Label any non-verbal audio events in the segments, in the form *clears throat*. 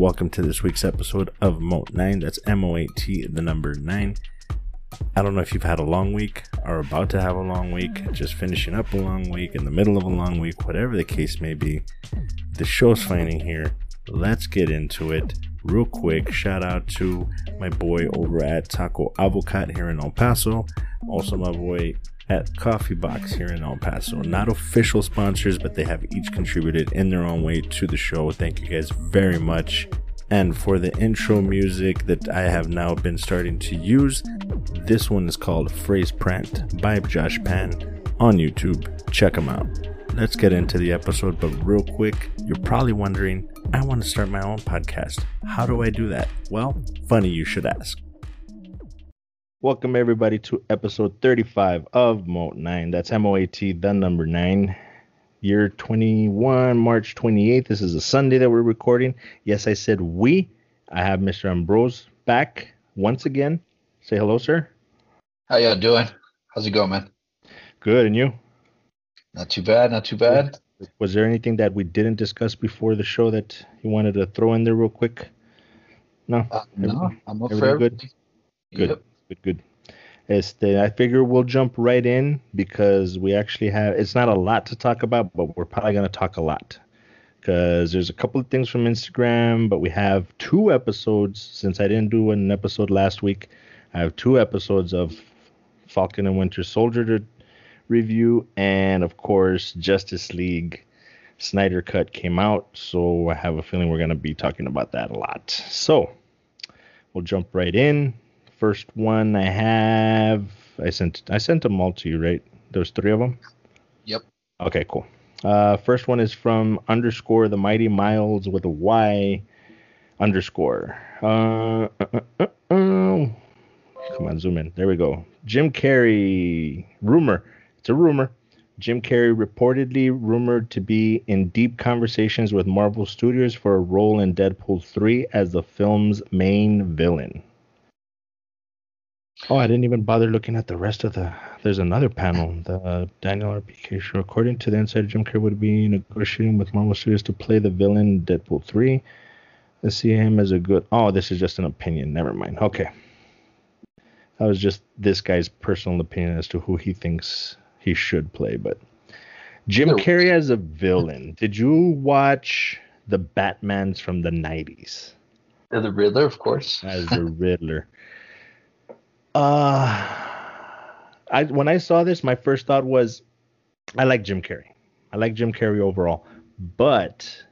welcome to this week's episode of Moat 9. That's M O A T, the number 9. I don't know if you've had a long week or about to have a long week, just finishing up a long week, in the middle of a long week, whatever the case may be. The show's finally here. Let's get into it. Real quick, shout out to my boy over at Taco Avocat here in El Paso. Also, my boy at Coffee Box here in El Paso. Not official sponsors, but they have each contributed in their own way to the show. Thank you guys very much. And for the intro music that I have now been starting to use, this one is called Phrase Print by Josh Pan on YouTube. Check them out. Let's get into the episode, but real quick, you're probably wondering I want to start my own podcast. How do I do that? Well, funny you should ask. Welcome everybody to episode 35 of Moat 9. That's M O A T, the number 9. Year 21, March 28th. This is a Sunday that we're recording. Yes, I said we. I have Mr. Ambrose back once again. Say hello, sir. How y'all doing? How's it going, man? Good, and you? Not too bad, not too bad. Was there anything that we didn't discuss before the show that you wanted to throw in there real quick? No. Uh, no, I'm up for everything good? Good. Yep. Good, good. Este, I figure we'll jump right in because we actually have. It's not a lot to talk about, but we're probably going to talk a lot because there's a couple of things from Instagram, but we have two episodes. Since I didn't do an episode last week, I have two episodes of Falcon and Winter Soldier to review, and of course, Justice League Snyder Cut came out, so I have a feeling we're going to be talking about that a lot. So we'll jump right in. First one I have, I sent I sent them all to you, right? There's three of them. Yep. Okay, cool. Uh, first one is from underscore the mighty miles with a Y underscore. Uh, uh, uh, uh, uh. Come on, zoom in. There we go. Jim Carrey rumor. It's a rumor. Jim Carrey reportedly rumored to be in deep conversations with Marvel Studios for a role in Deadpool 3 as the film's main villain. Oh, I didn't even bother looking at the rest of the. There's another panel. The uh, Daniel RPK show. According to the insider, Jim Carrey would be negotiating with Marvel Studios to play the villain in Deadpool 3. I see him as a good. Oh, this is just an opinion. Never mind. Okay. That was just this guy's personal opinion as to who he thinks he should play. But Jim Carrey as a villain. Did you watch the Batmans from the 90s? They're the Riddler, of course. as the Riddler. Uh I when I saw this, my first thought was, I like Jim Carrey. I like Jim Carrey overall, but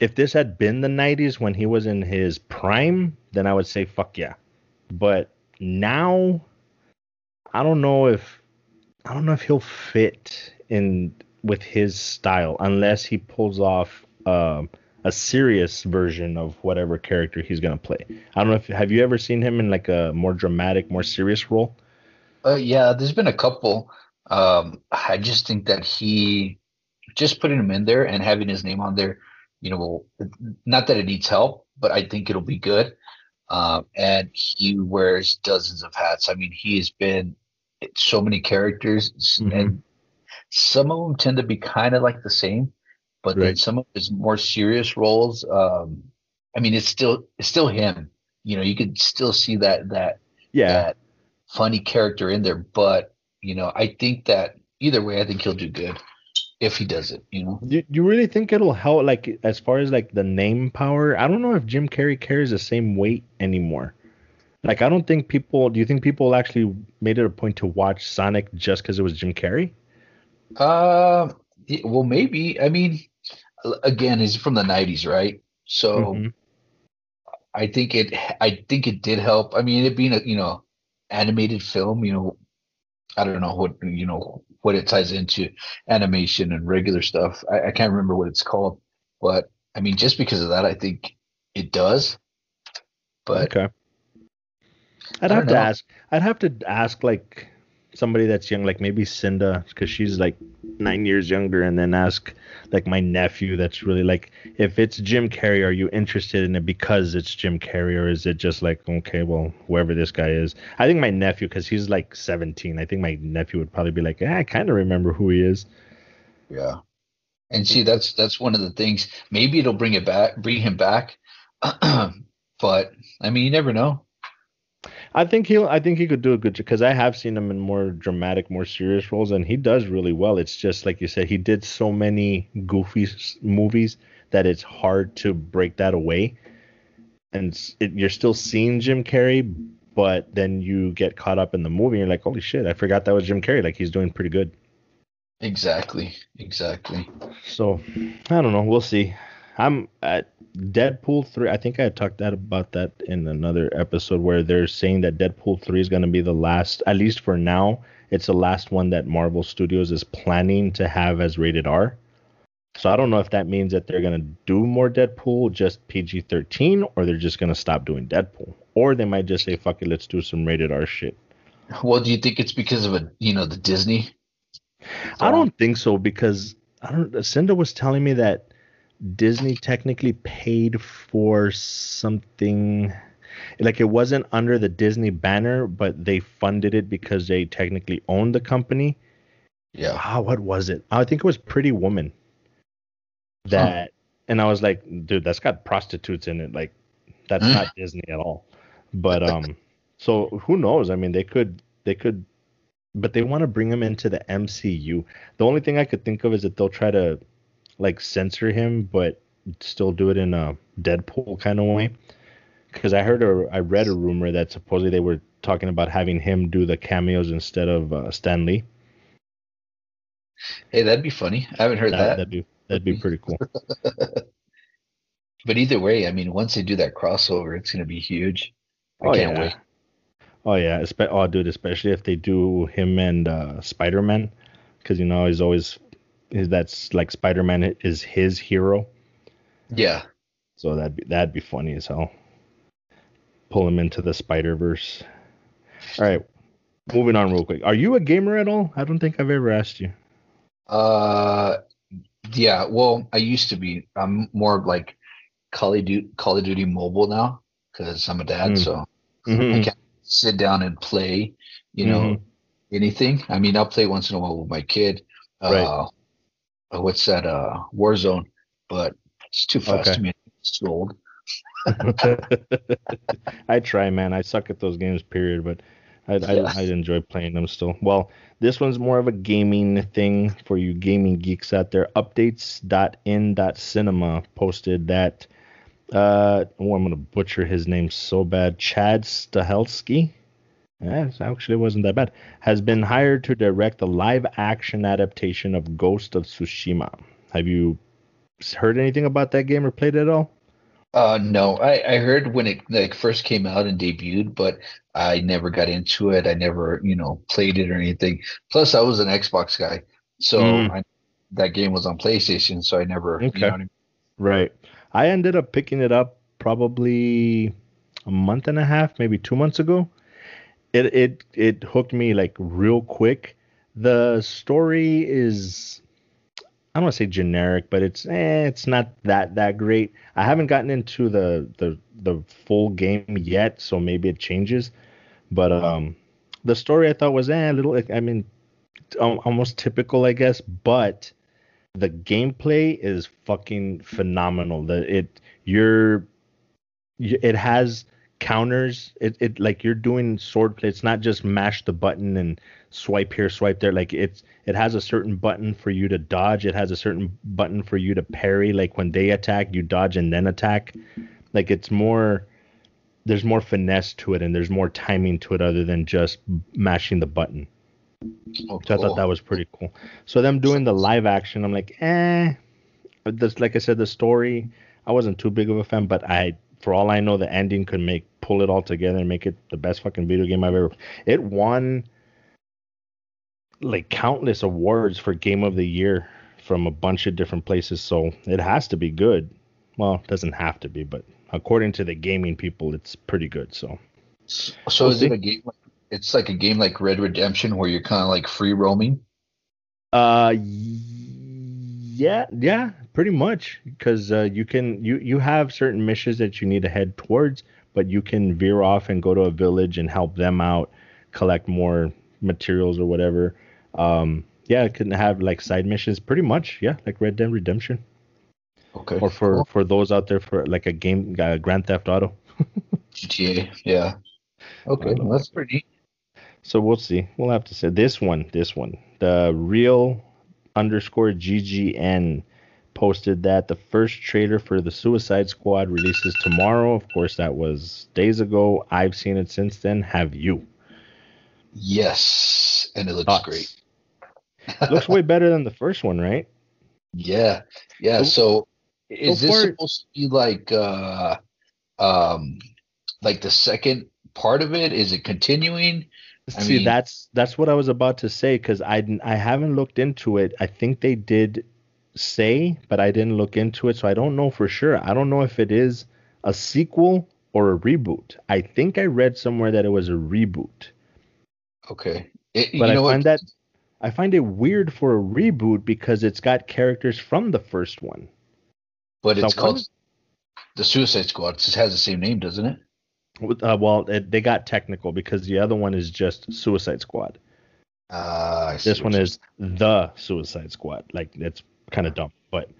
if this had been the '90s when he was in his prime, then I would say fuck yeah. But now, I don't know if I don't know if he'll fit in with his style unless he pulls off um, a serious version of whatever character he's gonna play. I don't know if have you ever seen him in like a more dramatic, more serious role? Uh, yeah, there's been a couple. Um, I just think that he, just putting him in there and having his name on there, you know, not that it needs help, but I think it'll be good. Um, and he wears dozens of hats. I mean, he has been so many characters, Mhm. and some of them tend to be kind of like the same, but then Right. some of his more serious roles. Um, I mean, it's still it's still him. You know, you could still see that that Yeah, that funny character in there. But you know, I think that either way, I think he'll do good if he does it. You know, Do you really think it'll help, like as far as like the name power? I don't know if Jim Carrey carries the same weight anymore. Like I don't think people. Do you think people actually made it a point to watch Sonic just because it was Jim Carrey? uh, well, maybe. I mean, again, he's from the '90s, right? So Mhm. I think it. I think it did help. I mean, it being a you know animated film, you know, I don't know what you know what it ties into animation and regular stuff. I, I can't remember what it's called, but I mean, just because of that, I think it does. But okay. I'd have don't to ask. I'd have to ask like somebody that's young, like maybe Cinda, because she's like nine years younger, and then ask like my nephew that's really like, if it's Jim Carrey, are you interested in it because it's Jim Carrey, or is it just like, okay, well, whoever this guy is? I think my nephew, because he's like 17, I think my nephew would probably be like, eh, I kind of remember who he is. Yeah. And see, that's that's one of the things. Maybe it'll bring it back, bring him back. *clears throat* but I mean, you never know. I think he'll. I think he could do a good job because I have seen him in more dramatic, more serious roles, and he does really well. It's just like you said, he did so many goofy movies that it's hard to break that away. And it, you're still seeing Jim Carrey, but then you get caught up in the movie, and you're like, "Holy shit! I forgot that was Jim Carrey. Like he's doing pretty good." Exactly. Exactly. So I don't know. We'll see. I'm at Deadpool three. I think I talked that about that in another episode where they're saying that Deadpool three is going to be the last, at least for now. It's the last one that Marvel Studios is planning to have as rated R. So I don't know if that means that they're going to do more Deadpool, just PG 13, or they're just going to stop doing Deadpool. Or they might just say, fuck it, let's do some rated R shit. Well, do you think it's because of a, you know, the Disney I don't think so because I don't. Cinda was telling me that Disney technically paid for something like it wasn't under the Disney banner, but they funded it because they technically owned the company. Yeah. Ah, what was it? I think it was Pretty Woman. That huh. and I was like, dude, that's got prostitutes in it. Like that's not *laughs* Disney at all. But um so who knows? I mean they could they could but they want to bring him into the MCU. The only thing I could think of is that they'll try to like censor him, but still do it in a Deadpool kind of way. Because I heard or I read a rumor that supposedly they were talking about having him do the cameos instead of uh, Stan Lee. Hey, that'd be funny. I haven't heard that. that. That'd be that'd be pretty cool. *laughs* but either way, I mean, once they do that crossover, it's gonna be huge. I oh, can't yeah. wait. Oh yeah, Espe- oh dude, especially if they do him and uh, Spider Man, because you know he's always that's like Spider Man is his hero. Yeah. So that'd be that'd be funny as hell. Pull him into the Spider Verse. All right, moving on real quick. Are you a gamer at all? I don't think I've ever asked you. Uh, yeah. Well, I used to be. I'm more like Call of Duty, Call of Duty Mobile now because I'm a dad. Mm. So mm-hmm. I can't sit down and play, you know, mm-hmm. anything. I mean, I'll play once in a while with my kid. Right. Uh, uh what's that? Uh, Warzone, but it's too fast okay. to me. It's too old. *laughs* I try, man. I suck at those games, period. But I, yeah. I, I enjoy playing them still. Well, this one's more of a gaming thing for you gaming geeks out there. Updates.in.cinema posted that uh, oh, I'm gonna butcher his name so bad. Chad Stahelski. Yeah, actually wasn't that bad. Has been hired to direct the live-action adaptation of Ghost of Tsushima. Have you heard anything about that game or played it at all? Uh, no, I, I heard when it like first came out and debuted, but I never got into it. I never, you know, played it or anything. Plus, I was an Xbox guy, so mm. I, that game was on PlayStation, so I never. Okay. You know I mean? Right. I ended up picking it up probably a month and a half, maybe two months ago. It it it hooked me like real quick. The story is I don't want to say generic, but it's eh, it's not that that great. I haven't gotten into the the the full game yet, so maybe it changes. But um, the story I thought was eh, a little. I mean, almost typical, I guess. But the gameplay is fucking phenomenal. The it you're it has counters. It it like you're doing swordplay. It's not just mash the button and swipe here, swipe there. Like it's it has a certain button for you to dodge. It has a certain button for you to parry. Like when they attack, you dodge and then attack. Like it's more there's more finesse to it and there's more timing to it other than just mashing the button. Oh, so I thought that was pretty cool. So them doing the live action, I'm like, eh. This, like I said, the story, I wasn't too big of a fan, but I, for all I know, the ending could make pull it all together and make it the best fucking video game I've ever. It won like countless awards for game of the year from a bunch of different places, so it has to be good. Well, it doesn't have to be, but according to the gaming people, it's pretty good. So. So we'll is see. it a game like it's like a game like Red Redemption where you're kind of like free roaming. Uh, yeah, yeah, pretty much because uh, you can you you have certain missions that you need to head towards, but you can veer off and go to a village and help them out, collect more materials or whatever. Um, yeah, it can have like side missions, pretty much. Yeah, like Red Dead Redemption. Okay. or for cool. for those out there for like a game uh, Grand Theft Auto. *laughs* GTA. Yeah. Okay, well, that's pretty. So we'll see. We'll have to say this one. This one, the real underscore GGN posted that the first trailer for the Suicide Squad releases tomorrow. Of course, that was days ago. I've seen it since then. Have you? Yes, and it looks Thoughts? great. Looks way better than the first one, right? Yeah, yeah. So, is so this far- supposed to be like, uh, um, like the second part of it? Is it continuing? I See, mean- that's that's what I was about to say because I I haven't looked into it. I think they did say, but I didn't look into it, so I don't know for sure. I don't know if it is a sequel or a reboot. I think I read somewhere that it was a reboot, Okay. It, but I find what? that I find it weird for a reboot because it's got characters from the first one. But it's someone- called the Suicide Squad. It has the same name, doesn't it? Uh, well, it, they got technical because the other one is just Suicide Squad. Uh, This one is the Suicide Squad. Like it's kind of dumb, but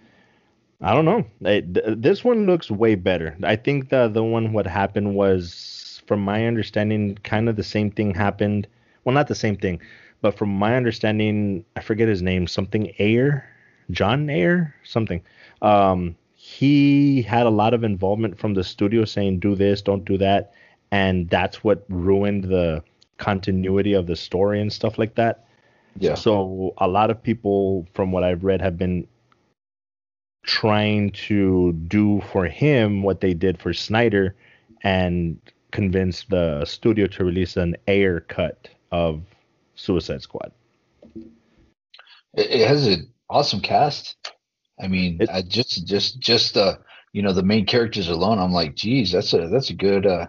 I don't know. I- th- this one looks way better. I think the the one what happened was, from my understanding, kind of the same thing happened. Well, not the same thing, but from my understanding, I forget his name. Something Ayer, John Ayer, something. Um, he had a lot of involvement from the studio saying do this, don't do that, and that's what ruined the continuity of the story and stuff like that. Yeah. So a lot of people, from what I've read, have been trying to do for him what they did for Snyder and convince the studio to release an Ayer cut of Suicide Squad. It, has an awesome cast. I mean, It- I just just just uh you know the main characters alone. I'm like, geez, that's a that's a good uh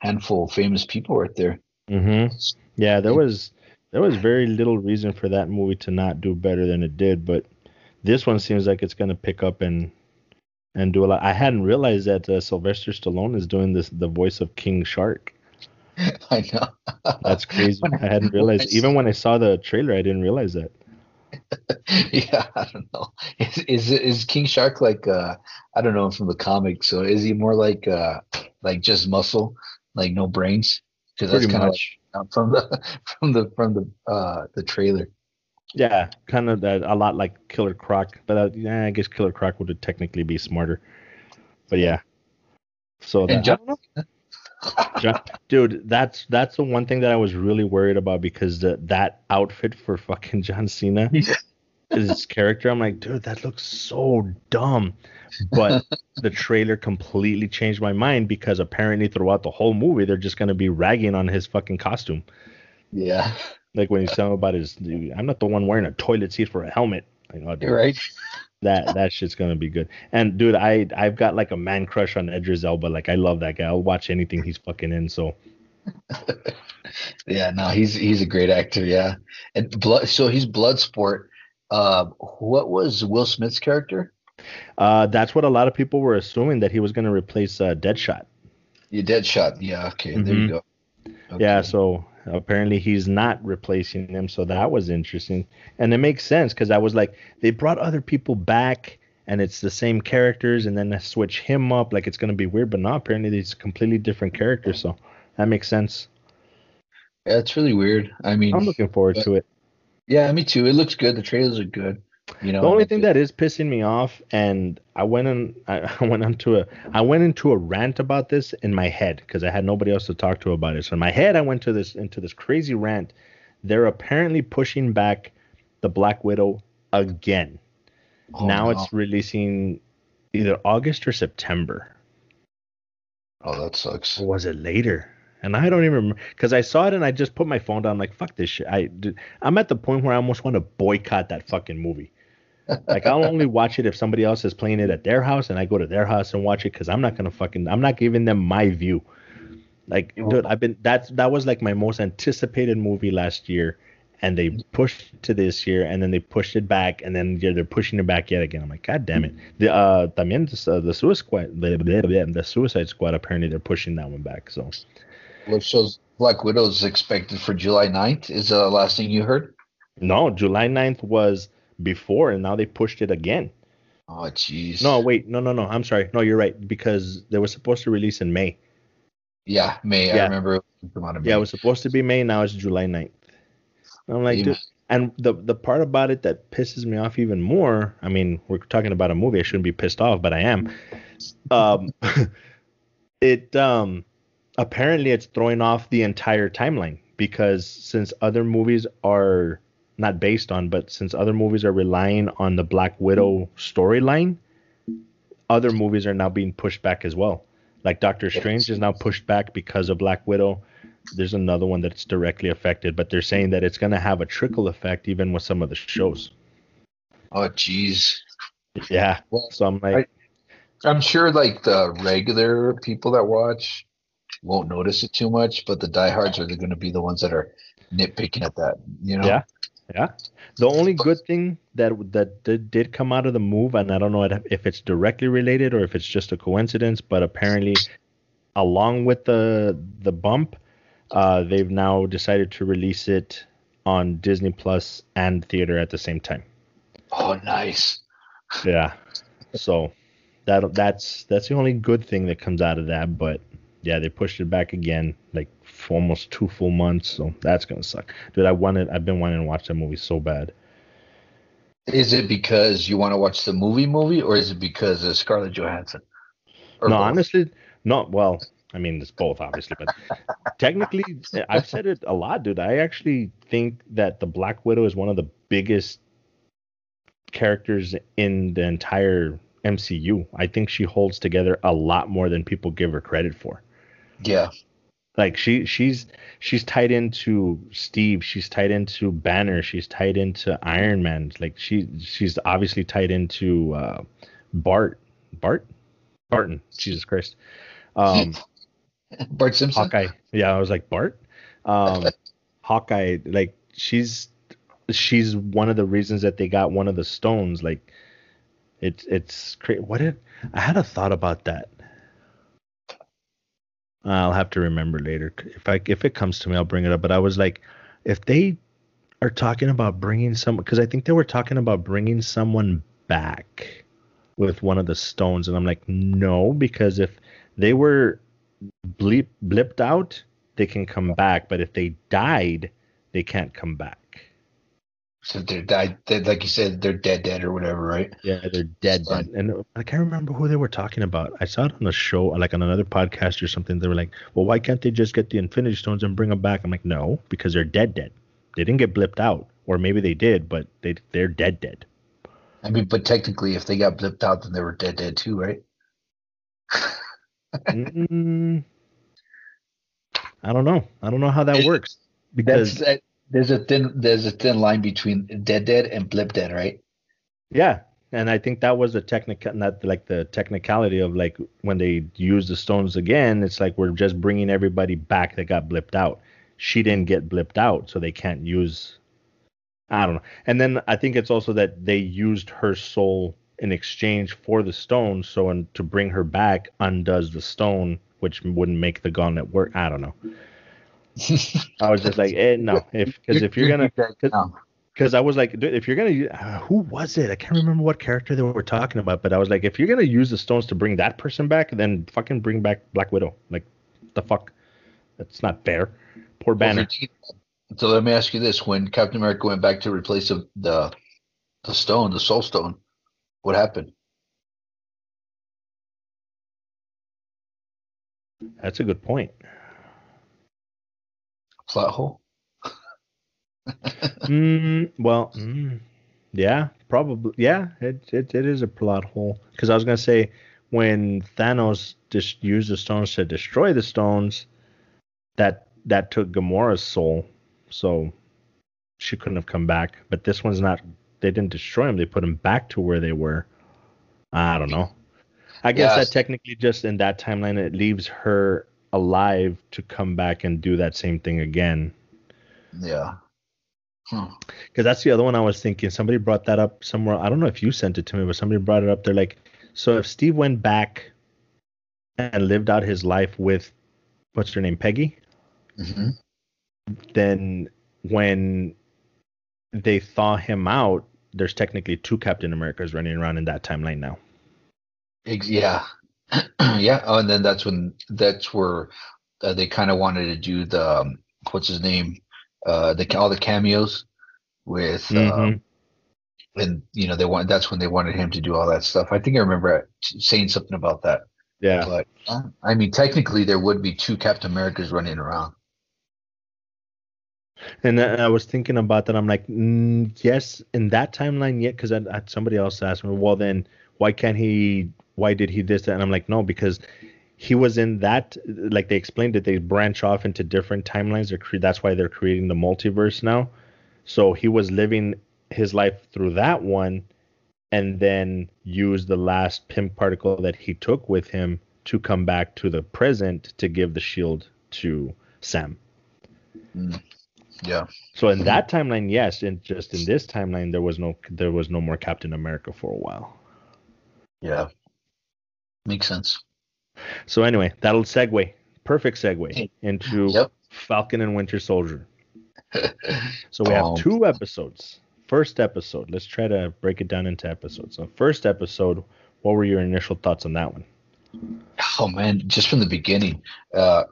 handful of famous people right there. Mm-hmm. Yeah, there was there was very little reason for that movie to not do better than it did, but this one seems like it's gonna pick up and and do a lot. I hadn't realized that uh, Sylvester Stallone is doing this the voice of King Shark. *laughs* I know. That's crazy. *laughs* I hadn't when realized. Even when I saw the trailer, I didn't realize that. *laughs* yeah, I don't know. Is is is King Shark like uh I don't know from the comics? So is he more like uh like just muscle, like no brains? Because that's kind of like from the *laughs* from the from the uh the trailer. Yeah, kind of that. A lot like Killer Croc, but uh, yeah, I guess Killer Croc would technically be smarter. But yeah. So that, John, John- dude, that's that's the one thing that I was really worried about because the, that outfit for fucking John Cena, *laughs* his character, I'm like, dude, that looks so dumb. But *laughs* the trailer completely changed my mind because apparently throughout the whole movie they're just gonna be ragging on his fucking costume. yeah, Like when he's telling about his, I'm not the one wearing a toilet seat for a helmet. Like, oh, dude, right. that that shit's gonna be good. And dude, I I've got like a man crush on Idris Elba. Like I love that guy. I'll watch anything he's fucking in. So *laughs* Yeah, no, he's he's a great actor. Yeah, and blood. So he's Bloodsport. Uh, what was Will Smith's character? uh, that's what a lot of people were assuming that he was gonna replace uh, Deadshot. Yeah, Deadshot. Yeah, okay, there you go. Yeah. So apparently he's not replacing them. So that was interesting, and it makes sense because I was like, they brought other people back. And it's the same characters, and then they switch him up. Like it's gonna be weird, but not. apparently these completely different characters. So that makes sense. yeah, it's really weird. I mean, I'm looking forward but- to it. Yeah, me too. It looks good. The trailers are good. You know, the only thing it- that is pissing me off, and I went I *laughs* I went into a, I went into a rant about this in my head because I had nobody else to talk to about it. So in my head, I went to this into this crazy rant. They're apparently pushing back the Black Widow again. oh, now no. it's releasing either August or September. oh, that sucks. Or was it later? And I don't even remember because I saw it and I just put my phone down like fuck this shit. I I'm at the point where I almost want to boycott that fucking movie. *laughs* Like I'll only watch it if somebody else is playing it at their house and I go to their house and watch it because I'm not gonna fucking I'm not giving them my view. Like dude, I've been that's that was like my most anticipated movie last year, and they pushed to this year and then they pushed it back and then yeah, they're pushing it back yet again. I'm like, god damn it. The uh también uh, the Suicide Squad the, the, the Suicide Squad apparently they're pushing that one back. So What shows Black Widow is expected for July 9th? Is the last thing you heard? no, July 9th was before and now they pushed it again. Oh, jeez. No, wait, no, no, no. I'm sorry. No, you're right because they were supposed to release in May. Yeah, May. I Yeah. remember. it came out of Yeah, it was supposed to be May. Now it's July 9th. I'm like, Yeah. dude. And the the part about it that pisses me off even more. I mean, we're talking about a movie. I shouldn't be pissed off, but I am. *laughs* Um, *laughs* it um, apparently it's throwing off the entire timeline because since other movies are not based on, but since other movies are relying on the Black Widow storyline, other movies are now being pushed back as well. Like Doctor Strange is now pushed back because of Black Widow. There's another one that's directly affected, but they're saying that it's going to have a trickle effect even with some of the shows. Oh, jeez. Yeah. Well, So I'm like, I'm sure like the regular people that watch won't notice it too much, but the diehards are going to be the ones that are nitpicking at that. You know? Yeah. Yeah. The only good thing that that did, did come out of the move, and I don't know if it's directly related or if it's just a coincidence, but apparently, along with the the bump, uh, they've now decided to release it on Disney Plus and theater at the same time. Oh, nice. Yeah. So that that's that's the only good thing that comes out of that. But yeah, they pushed it back again, like for almost two full months. So that's gonna suck, dude. I wanted, I've been wanting to watch that movie so bad. Is it because you want to watch the movie movie, or is it because of Scarlett Johansson? Or no, both? honestly, not well. I mean, it's both, obviously, but technically, *laughs* I've said it a lot, dude. I actually think that the Black Widow is one of the biggest characters in the entire MCU. I think she holds together a lot more than people give her credit for. Yeah. Like she she's she's tied into Steve, she's tied into Banner, she's tied into Iron Man. Like she she's obviously tied into uh, Bart Bart Barton. Jesus Christ. Um, *laughs* Bart Simpson. Hawkeye. Yeah, I was like Bart. Um, *laughs* Hawkeye. Like she's she's one of the reasons that they got one of the stones. Like it's it's crazy. What did I had a thought about that? I'll have to remember later. If I if it comes to me, I'll bring it up. But I was like, if they are talking about bringing someone, because I think they were talking about bringing someone back with one of the stones, and I'm like, no, because if they were bleep blipped out, they can come back. But if they died, they can't come back. So they're died. They, like you said, they're dead, dead or whatever, right? Yeah, they're dead. Right. dead. And I can't remember who they were talking about. I saw it on a show, like on another podcast or something. They were like, "Well, why can't they just get the Infinity Stones and bring them back?" I'm like, "No, because they're dead, dead. They didn't get blipped out, or maybe they did, but they they're dead, dead." I mean, but technically, if they got blipped out, then they were dead, dead too, right? *laughs* mm, I don't know. I don't know how that works because That's that, there's a thin there's a thin line between dead, dead and blip dead, right? Yeah, and I think that was the technical, not like the technicality of like when they use the stones again. It's like we're just bringing everybody back that got blipped out. She didn't get blipped out, so they can't use. I don't know. And then I think it's also that they used her soul in exchange for the stone. So and to bring her back undoes the stone, which wouldn't make the gauntlet work. I don't know. I was just like, eh, no, *laughs* if because if you're gonna No. because I was like, if you're gonna, uh, who was it? I can't remember what character they were talking about, but I was like, if you're gonna use the stones to bring that person back, then fucking bring back Black Widow. Like, the fuck? That's not fair. Poor Banner. So let me ask you this: When Captain America went back to replace the the, the stone, the Soul Stone, what happened? That's a good point. Plot hole. *laughs* mm, well, mm, yeah, probably. Yeah, it, it it is a plot hole. Because I was gonna say when Thanos just used the stones to destroy the stones, that that took Gamora's soul, so she couldn't have come back. But this one's not. They didn't destroy him. They put him back to where they were. I don't know. I guess Yes. that technically just in that timeline it leaves her alive to come back and do that same thing again. Yeah. Hmm. Because that's the other one I was thinking. Somebody brought that up somewhere. I don't know if you sent it to me, but somebody brought it up. They're like, so if Steve went back and lived out his life with, what's her name, Peggy, hmm then when they thaw him out, there's technically two Captain Americas running around in that timeline now. Yeah, *clears throat* yeah. Oh, and then that's when that's where uh, they kind of wanted to do the um, what's his name, uh, the all the cameos with, Mhm. um, and you know they want that's when they wanted him to do all that stuff. I think I remember saying something about that. Yeah. But uh, I mean, technically, there would be two Captain Americas running around. And I was thinking about that. I'm like, mm, yes, in that timeline, yet, because somebody else asked me, well, then why can't he? Why did he this? And I'm like, no, because he was in that. Like they explained it, they branch off into different timelines. They're cre- that's why they're creating the multiverse now. So he was living his life through that one, and then used the last Pym particle that he took with him to come back to the present to give the shield to Sam. Mm. Yeah, So in that timeline, yes, and just in this timeline, there was no there was no more Captain America for a while. yeah, makes sense. So anyway, that'll segue, perfect segue into Yep. Falcon and Winter Soldier. *laughs* So we have Um, two episodes. First episode, let's try to break it down into episodes. So first episode, what were your initial thoughts on that one? Oh man, just from the beginning, uh,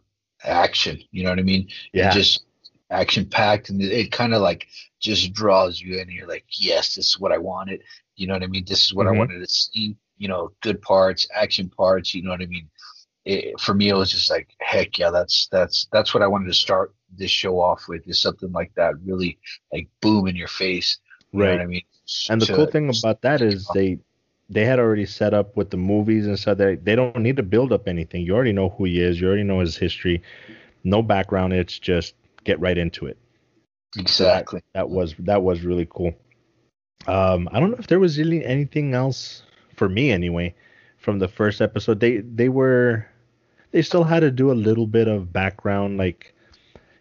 action. You know what I mean? Yeah. It just action packed, and it, it kind of like just draws you in. And you're like, yes, this is what I wanted. You know what I mean? This is what Mhm. I wanted to see. You know, good parts, action parts. You know what I mean? It, for me, it was just like, heck yeah, that's that's that's what I wanted to start this show off with. Is something like that, really like boom in your face. You what I mean? And the To- cool thing about that is they they had already set up with the movies and stuff that they don't need to build up anything. You already know who he is. You already know his history. No background. It's just get right into it. exactly. That was that was really cool. Um, I don't know if there was really anything else for me anyway from the first episode. They they were they still had to do a little bit of background, like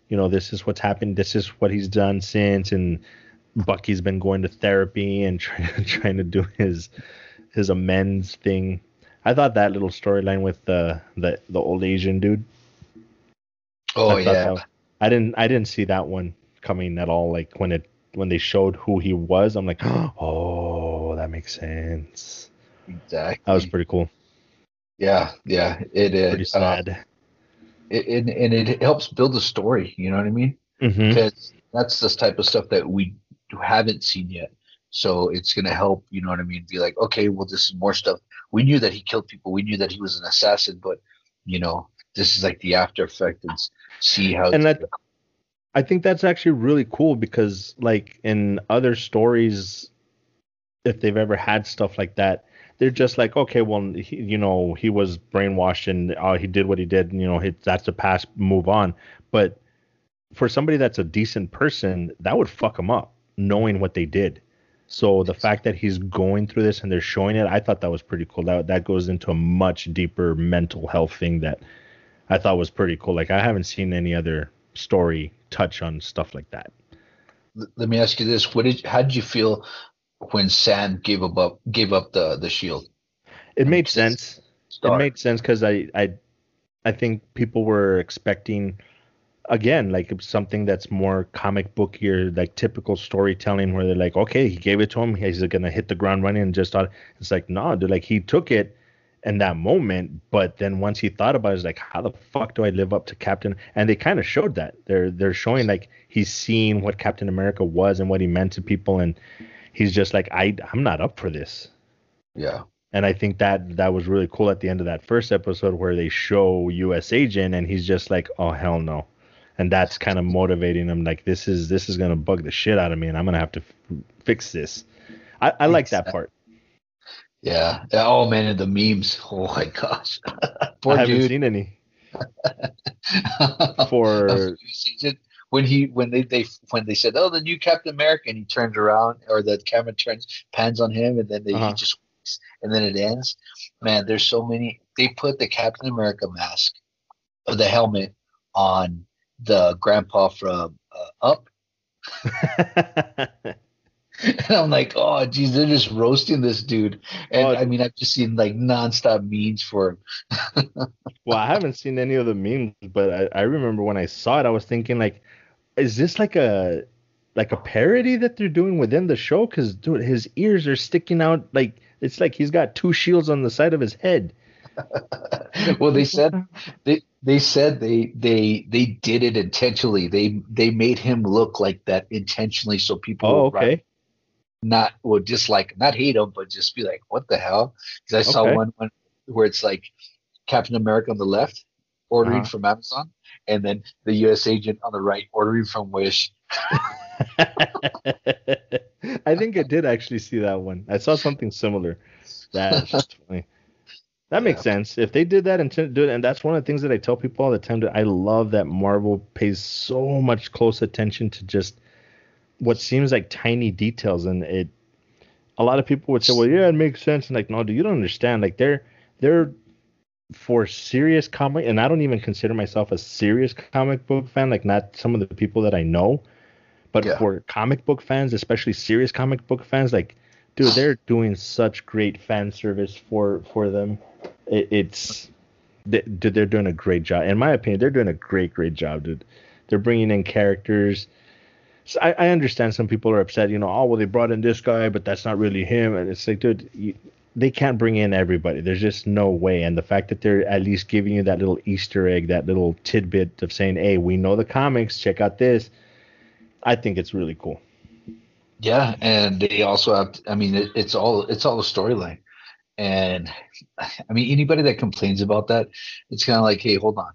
you know this is what's happened, this is what he's done since, and Bucky's been going to therapy and *laughs* trying trying to do his his amends thing. I thought that little storyline with the the the old Asian dude. Oh I yeah, that- I didn't I didn't see that one coming at all. Like when it when they showed who he was, I'm like, *gasps* oh, that makes sense. Exactly. That was pretty cool. yeah, yeah. It is. Pretty uh, sad. it, and, and it helps build the story you know what i mean hmm because that's this type of stuff that we haven't seen yet so it's going to help you know what i mean be like okay well this is more stuff we knew that he killed people we knew that he was an assassin but you know this is like the after effect and see how And that I think that's actually really cool because like in other stories, if they've ever had stuff like that, they're just like, okay, well, he, you know, he was brainwashed and uh, he did what he did. And, you know, he, that's the past. Move on. But for somebody that's a decent person, that would fuck him up knowing what they did. So the fact that he's going through this and they're showing it, I thought that was pretty cool. That that goes into a much deeper mental health thing that I thought was pretty cool. Like I haven't seen any other story touch on stuff like that. Let me ask you this what did how did you feel when sam gave up gave up the the shield It made sense. It made sense because I, I I think people were expecting again like something that's more comic bookier, like typical storytelling where they're like, okay, he gave it to him, he's gonna hit the ground running, and just thought it's like, no, dude, like he took it in that moment, but then once he thought about it, it's like, how the fuck do I live up to Captain? And they kind of showed that they're they're showing like he's seeing what Captain America was and what he meant to people, and he's just like, I I'm not up for this. yeah And I think that that was really cool at the end of that first episode where they show U.S. Agent and he's just like, "Oh hell no," and that's kind of motivating him. Like this is this is gonna bug the shit out of me, and I'm gonna have to f- fix this. I, I like that part. yeah oh man and the memes *laughs* oh my gosh poor I haven't dude seen any *laughs* for when he when they, they when they said oh the new Captain America and he turns around or the camera turns pans on him and then they, Uh-huh. he just and then it ends. Man there's so many they put the Captain America mask or the helmet on the grandpa from uh, Up. *laughs* And I'm like oh geez they're just roasting this dude. And Oh, I mean I've just seen like nonstop memes for him. *laughs* Well, I haven't seen any of the memes, but I, I remember when I saw it, I was thinking like, is this like a like a parody that they're doing within the show? Because dude his ears are sticking out like it's like he's got two shields on the side of his head. *laughs* Well they said they they said they they they did it intentionally. They they made him look like that intentionally so people oh okay. not would dislike not hate him but just be like what the hell? Because i saw Okay. one, one where it's like captain america on the left ordering Uh-huh. from amazon and then the us agent on the right ordering from wish *laughs* I think I did actually see that one. I saw something similar. That's just funny. That makes sense. If they did that and do it, and that's one of the things that I tell people all the time. That I love that Marvel pays so much close attention to just what seems like tiny details, and it. A lot of people would say, "Well, yeah, it makes sense," and like, no, dude, you don't understand. Like, they're they're for serious comic, and I don't even consider myself a serious comic book fan. Like, not some of the people that I know, but Yeah. for comic book fans, especially serious comic book fans, like, dude, they're *sighs* doing such great fan service for for them. It, it's they're doing a great job. In my opinion, they're doing a great, great job, dude. They're bringing in characters. So I, I understand some people are upset, you know, oh well they brought in this guy, but that's not really him, and it's like, dude, you, they can't bring in everybody. There's just no way. And the fact that they're at least giving you that little Easter egg, that little tidbit of saying, hey, we know the comics, check out this. I think it's really cool. Yeah, and they also have. I mean, it, it's all it's all a storyline, and I mean, anybody that complains about that, it's kind of like, hey, hold on,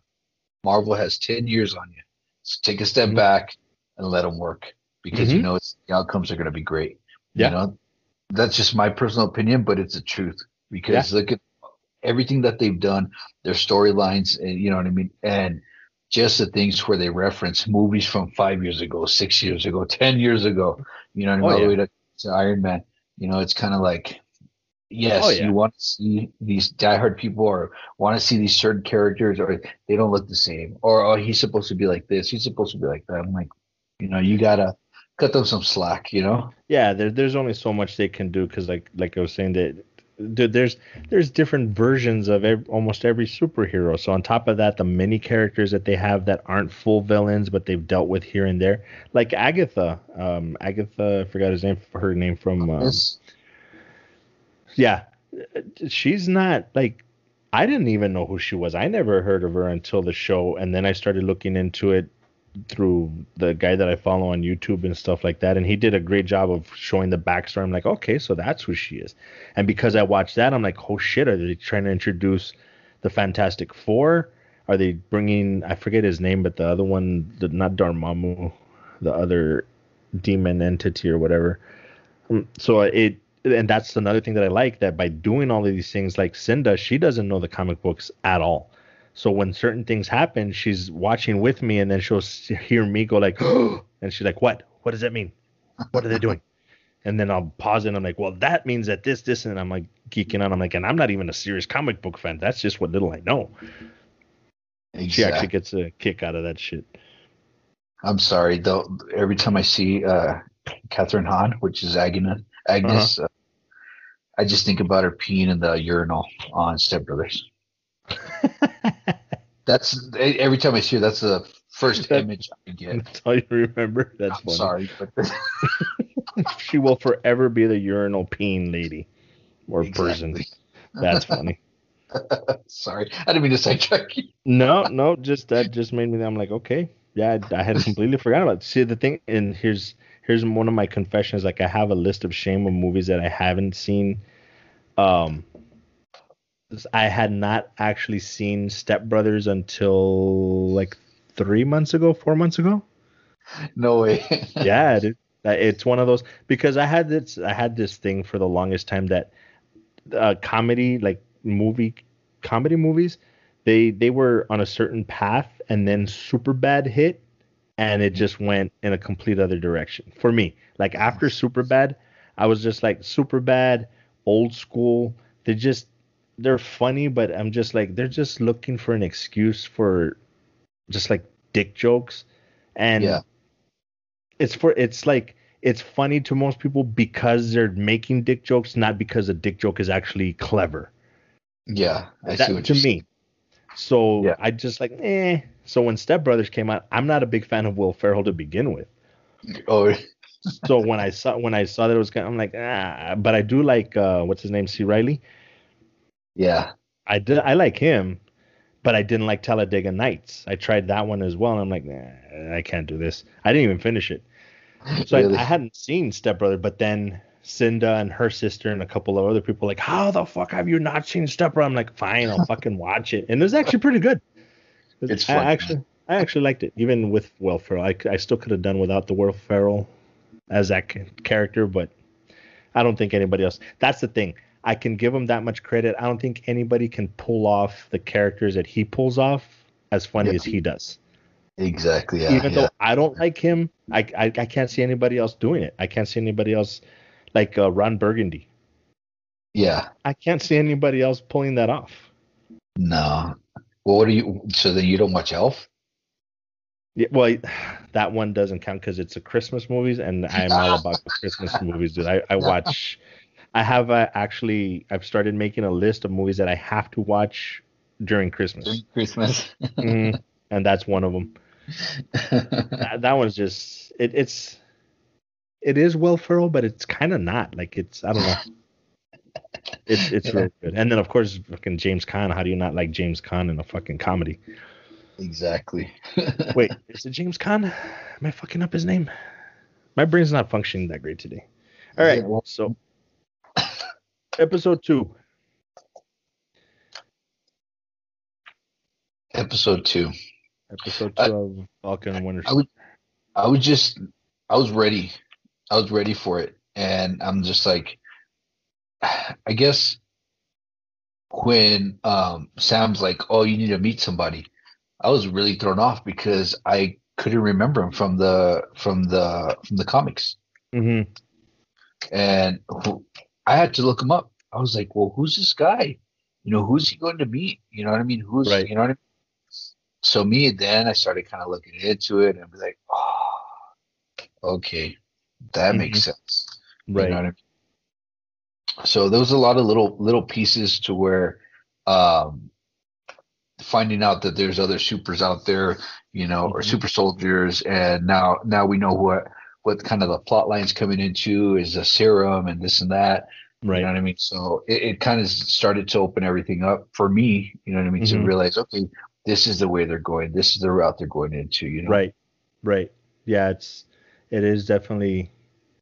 Marvel has ten years on you. So take a step Mhm. back and let them work because you Mhm. know it's, the outcomes are going to be great. Yeah. You know, that's just my personal opinion, but it's the truth because look at everything that they've done, their storylines, and you know what I mean, and just the things where they reference movies from five years ago, six years ago, *laughs* ten years ago. You know what I mean? Oh, All the yeah. way to, to Iron Man. You know, it's kind of like, yes, Oh, yeah. you want to see these diehard people, or want to see these certain characters, or they don't look the same, or oh, he's supposed to be like this, he's supposed to be like that. I'm like, you know, you gotta cut them some slack. You know? Yeah, there, there's only so much they can do because, like, like I was saying, that dude, there's there's different versions of ev- almost every superhero. So on top of that, the many characters that they have that aren't full villains, but they've dealt with here and there, like Agatha. Um, Agatha, I forgot his name, her name from. Um, yeah, she's not like I didn't even know who she was. I never heard of her until the show, and then I started looking into it through the guy that I follow on YouTube and stuff like that, and he did a great job of showing the backstory. I'm like, okay, so that's who she is, and because I watched that, I'm like, oh shit, are they trying to introduce the Fantastic Four? Are they bringing? I forget his name, but the other one, the, not Dormammu, the other demon entity or whatever. Um, so it and that's another thing that I like that by doing all of these things like Cinda, she doesn't know the comic books at all. So when certain things happen, she's watching with me and then she'll hear me go like, *gasps* and she's like, "What? What does that mean? What are they doing?" *laughs* And then I'll pause and I'm like, "Well, that means that this, this," and I'm like geeking out. I'm like, and I'm not even a serious comic book fan. That's just what little I know. She actually gets a kick out of that shit. I'm sorry though. Every time I see uh, Kathryn Hahn, which is Agnes, Agnes, Uh-huh. uh, I just think about her peeing in the urinal on Step Brothers. *laughs* That's every time I see her. That's the first That- image I get. That's all you remember. That's I'm funny. sorry, but *laughs* *laughs* She will forever be the urinal peeing lady or person. That's funny. sorry, I didn't mean to say you. No, no, just that just made me. I'm like, okay, yeah, I, I had completely forgotten about. It. See, the thing, and here's here's one of my confessions. Like, I have a list of shame of movies that I haven't seen. Um, I had not actually seen Step Brothers until like three months ago, four months ago. No way. *laughs* yeah, dude. It's one of those because I had this I had this thing for the longest time that uh, comedy like movie comedy movies they they were on a certain path and then Superbad hit and it just went in a complete other direction for me like after Superbad i was just like Superbad old school they just they're funny but i'm just like they're just looking for an excuse for just like dick jokes and Yeah. it's for it's like it's funny to most people because they're making dick jokes not because a dick joke is actually clever yeah, I that, see what to me. So Yeah. I just like eh. So when Step Brothers came out, I'm not a big fan of Will Ferrell to begin with. Oh, *laughs* so when I saw when I saw that it was, kind I'm like, ah. But I do like uh, what's his name, C. Reilly. Yeah. I did. I like him, but I didn't like Talladega Nights. I tried that one as well, and I'm like, nah, I can't do this. I didn't even finish it. So Really? I, I hadn't seen Step Brother, but then Cinda and her sister and a couple of other people like, how the fuck have you not seen Step Brother? I'm like, fine, I'll fucking watch it, and it was actually pretty good. It's I fun, actually, I actually liked it, even with Will Ferrell. I, I still could have done without the Will Ferrell as that character, but I don't think anybody else. That's the thing. I can give him that much credit. I don't think anybody can pull off the characters that he pulls off as funny Yeah. as he does. Exactly. Yeah. Even yeah. though I don't like him, I, I I can't see anybody else doing it. I can't see anybody else like uh, Ron Burgundy. yeah. I can't see anybody else pulling that off. No. Well, what are you? So then you don't watch Elf? Yeah, well, *sighs* that one doesn't count because it's a Christmas movies, and I'm all *laughs* about Christmas movies, dude. I, I watch. I have uh, actually. I've started making a list of movies that I have to watch during Christmas, Christmas. *laughs* Mhm. and that's one of them. *laughs* That, that one's just. It, it's. It is Will Ferrell, but it's kind of not. Like it's. I don't know. *laughs* It's it's really good. And then of course, fucking James Caan. How do you not like James Caan in a fucking comedy? exactly. Wait, is it James Caan? Am I fucking up his name? My brain's not functioning that great today. All right, Yeah, well- so episode two. Episode two. Episode two I- of Falcon and Winter I would- I was just, I was ready. I was ready for it. And I'm just like, I guess when um, Sam's like, oh, you need to meet somebody, I was really thrown off because I couldn't remember him from the, from the, from the comics. hmm And who- I had to look him up. I was like, well, who's this guy? You know, who's he going to meet? You know what I mean? Who's, Right. you know what I mean? So me, then I started kind of looking into it and be like, oh, okay, that makes sense. You know Right. I mean? So there was a lot of little little pieces to where um finding out that there's other supers out there, you know, or Mhm. super soldiers, and now now we know what what kind of the plot lines coming into is a serum and this and that. Right. You know what I mean? So it, it kind of started to open everything up for me, you know what I mean, Mhm. to realize, okay, this is the way they're going, this is the route they're going into, you know. Right. Right. Yeah, it's it is definitely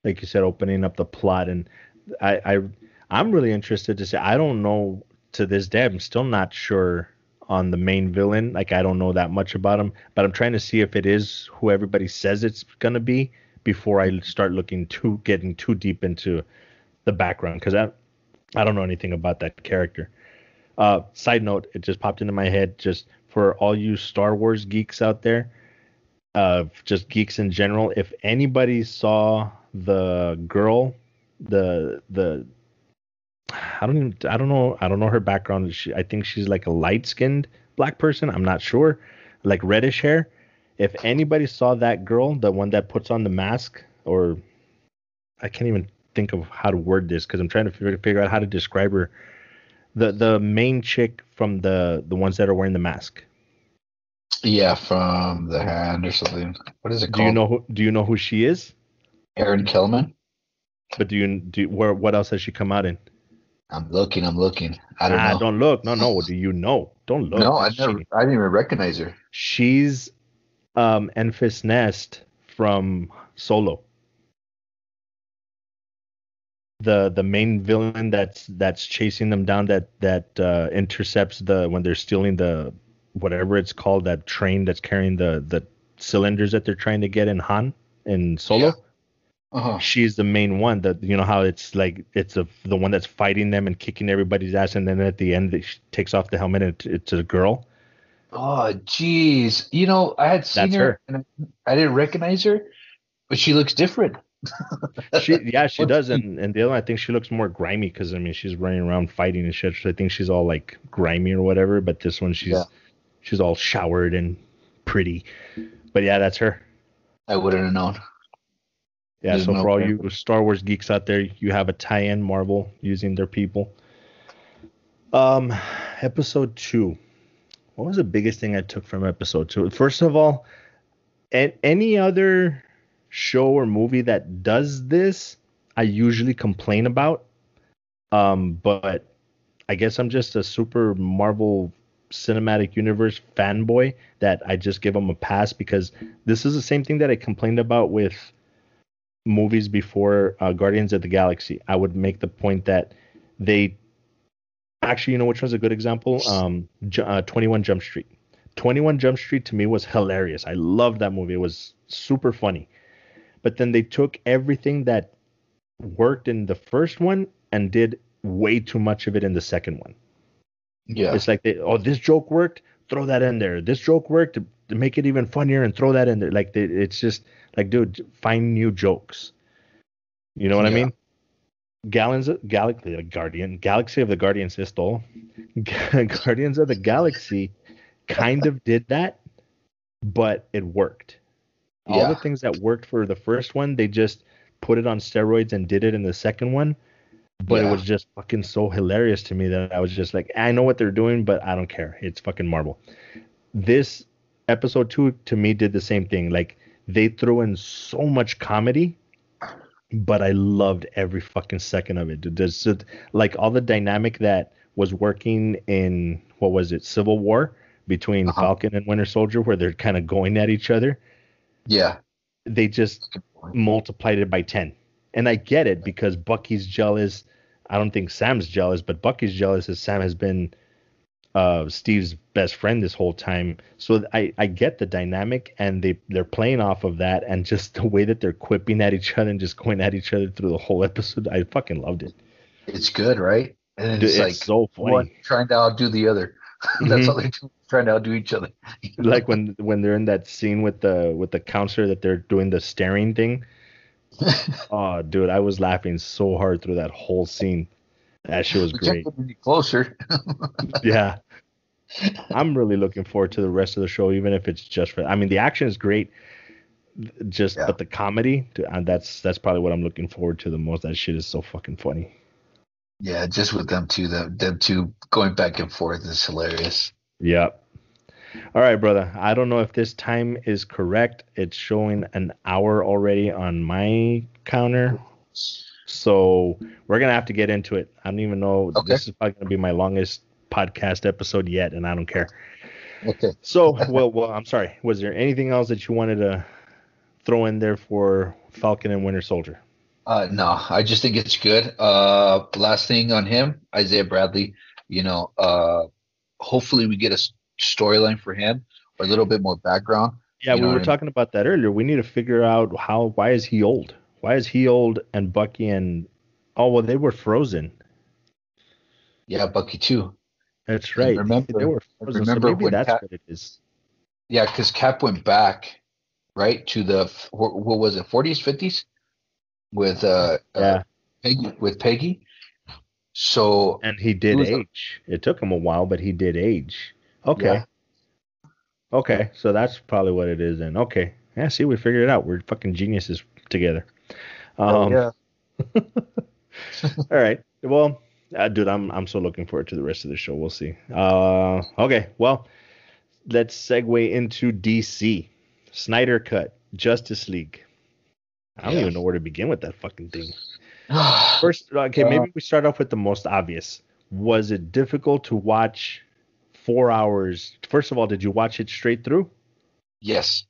like you said, opening up the plot and I, I I'm really interested to say I don't know to this day, I'm still not sure on the main villain. Like I don't know that much about him, but I'm trying to see if it is who everybody says it's gonna be before I start looking too getting too deep into the background because I I don't know anything about that character. Uh, side note, it just popped into my head just for all you Star Wars geeks out there, uh, just geeks in general. If anybody saw the girl, the the I don't even I don't know I don't know her background. She, I think she's like a light skinned black person. I'm not sure, like reddish hair. If anybody saw that girl, the one that puts on the mask, or I can't even think of how to word this because I'm trying to figure, figure out how to describe her. The the main chick from the the ones that are wearing the mask. Yeah, from the hand or something. What is it called? Do you know who do you know who she is? Erin Kellyman? But do you do where what else has she come out in? I'm looking, I'm looking. I don't Ah, know. Don't look. No, no. Do you know? Don't look. no, I She- never I didn't even recognize her. she's um Enfys Nest from Solo. The the main villain that's that's chasing them down that that uh, intercepts the when they're stealing the whatever it's called that train that's carrying the the cylinders that they're trying to get in Han in Solo. Yeah. Uh-huh. She's the main one that you know how it's like it's a the one that's fighting them and kicking everybody's ass and then at the end she takes off the helmet and it, it's a girl. Oh jeez. You know, I had seen her, her. and I, didn't recognize her, but she looks different. *laughs* She yeah she does and, and the other one I think she looks more grimy because I mean she's running around fighting and shit. So I think she's all like grimy or whatever. But this one she's Yeah. she's all showered and pretty. But yeah, that's her. I wouldn't have known. Yeah, There's so no for all you Star Wars geeks out there, you have a tie-in Marvel using their people. Um, episode two. What was the biggest thing I took from episode two? First of all, any other show or movie that does this, I usually complain about. Um, but I guess I'm just a super Marvel cinematic universe fanboy that I just give them a pass because this is the same thing that I complained about with movies before uh, Guardians of the Galaxy. I would make the point that they actually, you know, which one's a good example? Um, uh, 21 Jump Street. 21 Jump Street to me was hilarious. I loved that movie. It was super funny. But then they took everything that worked in the first one and did way too much of it in the second one. Yeah. It's like, they, oh, this joke worked, throw that in there. This joke worked to, to make it even funnier and throw that in there. Like, they, it's just like, dude, find new jokes. You know what yeah. I mean? Gallons, of Galaxy, Guardian, Galaxy of the Guardians is *laughs* Guardians of the Galaxy kind of did that, but it worked. All yeah. the things that worked for the first one, they just put it on steroids and did it in the second one. But yeah. it was just fucking so hilarious to me that I was just like, I know what they're doing, but I don't care. It's fucking Marvel. This episode two to me did the same thing. Like they threw in so much comedy, but I loved every fucking second of it. There's like all the dynamic that was working in what was it, Civil War between uh-huh. Falcon and Winter Soldier, where they're kind of going at each other. Yeah. They just multiplied it by 10. And I get it because Bucky's jealous. I don't think Sam's jealous, but Bucky's jealous as Sam has been uh, Steve's best friend this whole time. So I, I get the dynamic and they, they're playing off of that and just *laughs* the way that they're quipping at each other and just going at each other through the whole episode. I fucking loved it. It's good, right? And it's, Dude, like so funny. One trying to outdo the other. *laughs* That's mm-hmm. all they do, trying to outdo each other. *laughs* like when when they're in that scene with the with the counselor that they're doing the staring thing. oh, dude, I was laughing so hard through that whole scene. That shit was great. Closer. yeah. I'm really looking forward to the rest of the show, even if it's just for. I mean, the action is great, just yeah. but the comedy, and uh, that's that's probably what I'm looking forward to the most. That shit is so fucking funny. Yeah, just with them two, them, them two going back and forth is hilarious. Yep. All right, brother. I don't know if this time is correct. It's showing an hour already on my counter. So we're gonna have to get into it. I don't even know. Okay. This is probably gonna be my longest podcast episode yet, and I don't care. Okay. So, well, well, I'm sorry. Was there anything else that you wanted to throw in there for Falcon and Winter Soldier? Uh, no, I just think it's good. Uh, last thing on him, Isaiah Bradley. You know, uh, hopefully we get a storyline for him or a little bit more background. Yeah, we were talking I mean? about that earlier. We need to figure out how. Why is he old? Why is he old and Bucky and oh well they were frozen. Yeah, Bucky too. That's right. And remember, they were frozen. Remember so maybe that's Cap, what it is. Yeah, because Cap went back right to the what was it, 40s, 50s? with uh, uh, yeah. Uh, Peggy, with Peggy. So and he did age. A, it took him a while, but he did age. Okay. Yeah. Okay, so that's probably what it is then. Okay. Yeah, see, we figured it out. We're fucking geniuses together. Oh, um, oh, yeah. *laughs* all right. Well, uh, dude, I'm I'm so looking forward to the rest of the show. We'll see. Uh, okay. Well, let's segue into DC. Snyder Cut, Justice League. I don't yeah. even know where to begin with that fucking thing. *sighs* First, okay, maybe uh, we start off with the most obvious. Was it difficult to watch four hours? First of all, did you watch it straight through? Yes.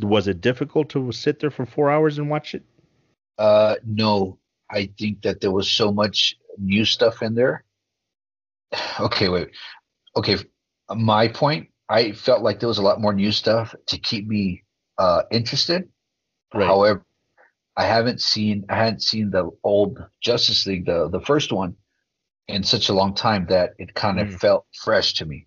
Was it difficult to sit there for four hours and watch it? Uh, no. I think that there was so much new stuff in there. Okay, wait. Okay, my point. I felt like there was a lot more new stuff to keep me uh, interested. Right. However, I haven't seen I hadn't seen the old Justice League, the the first one, in such a long time that it kind of mm. felt fresh to me.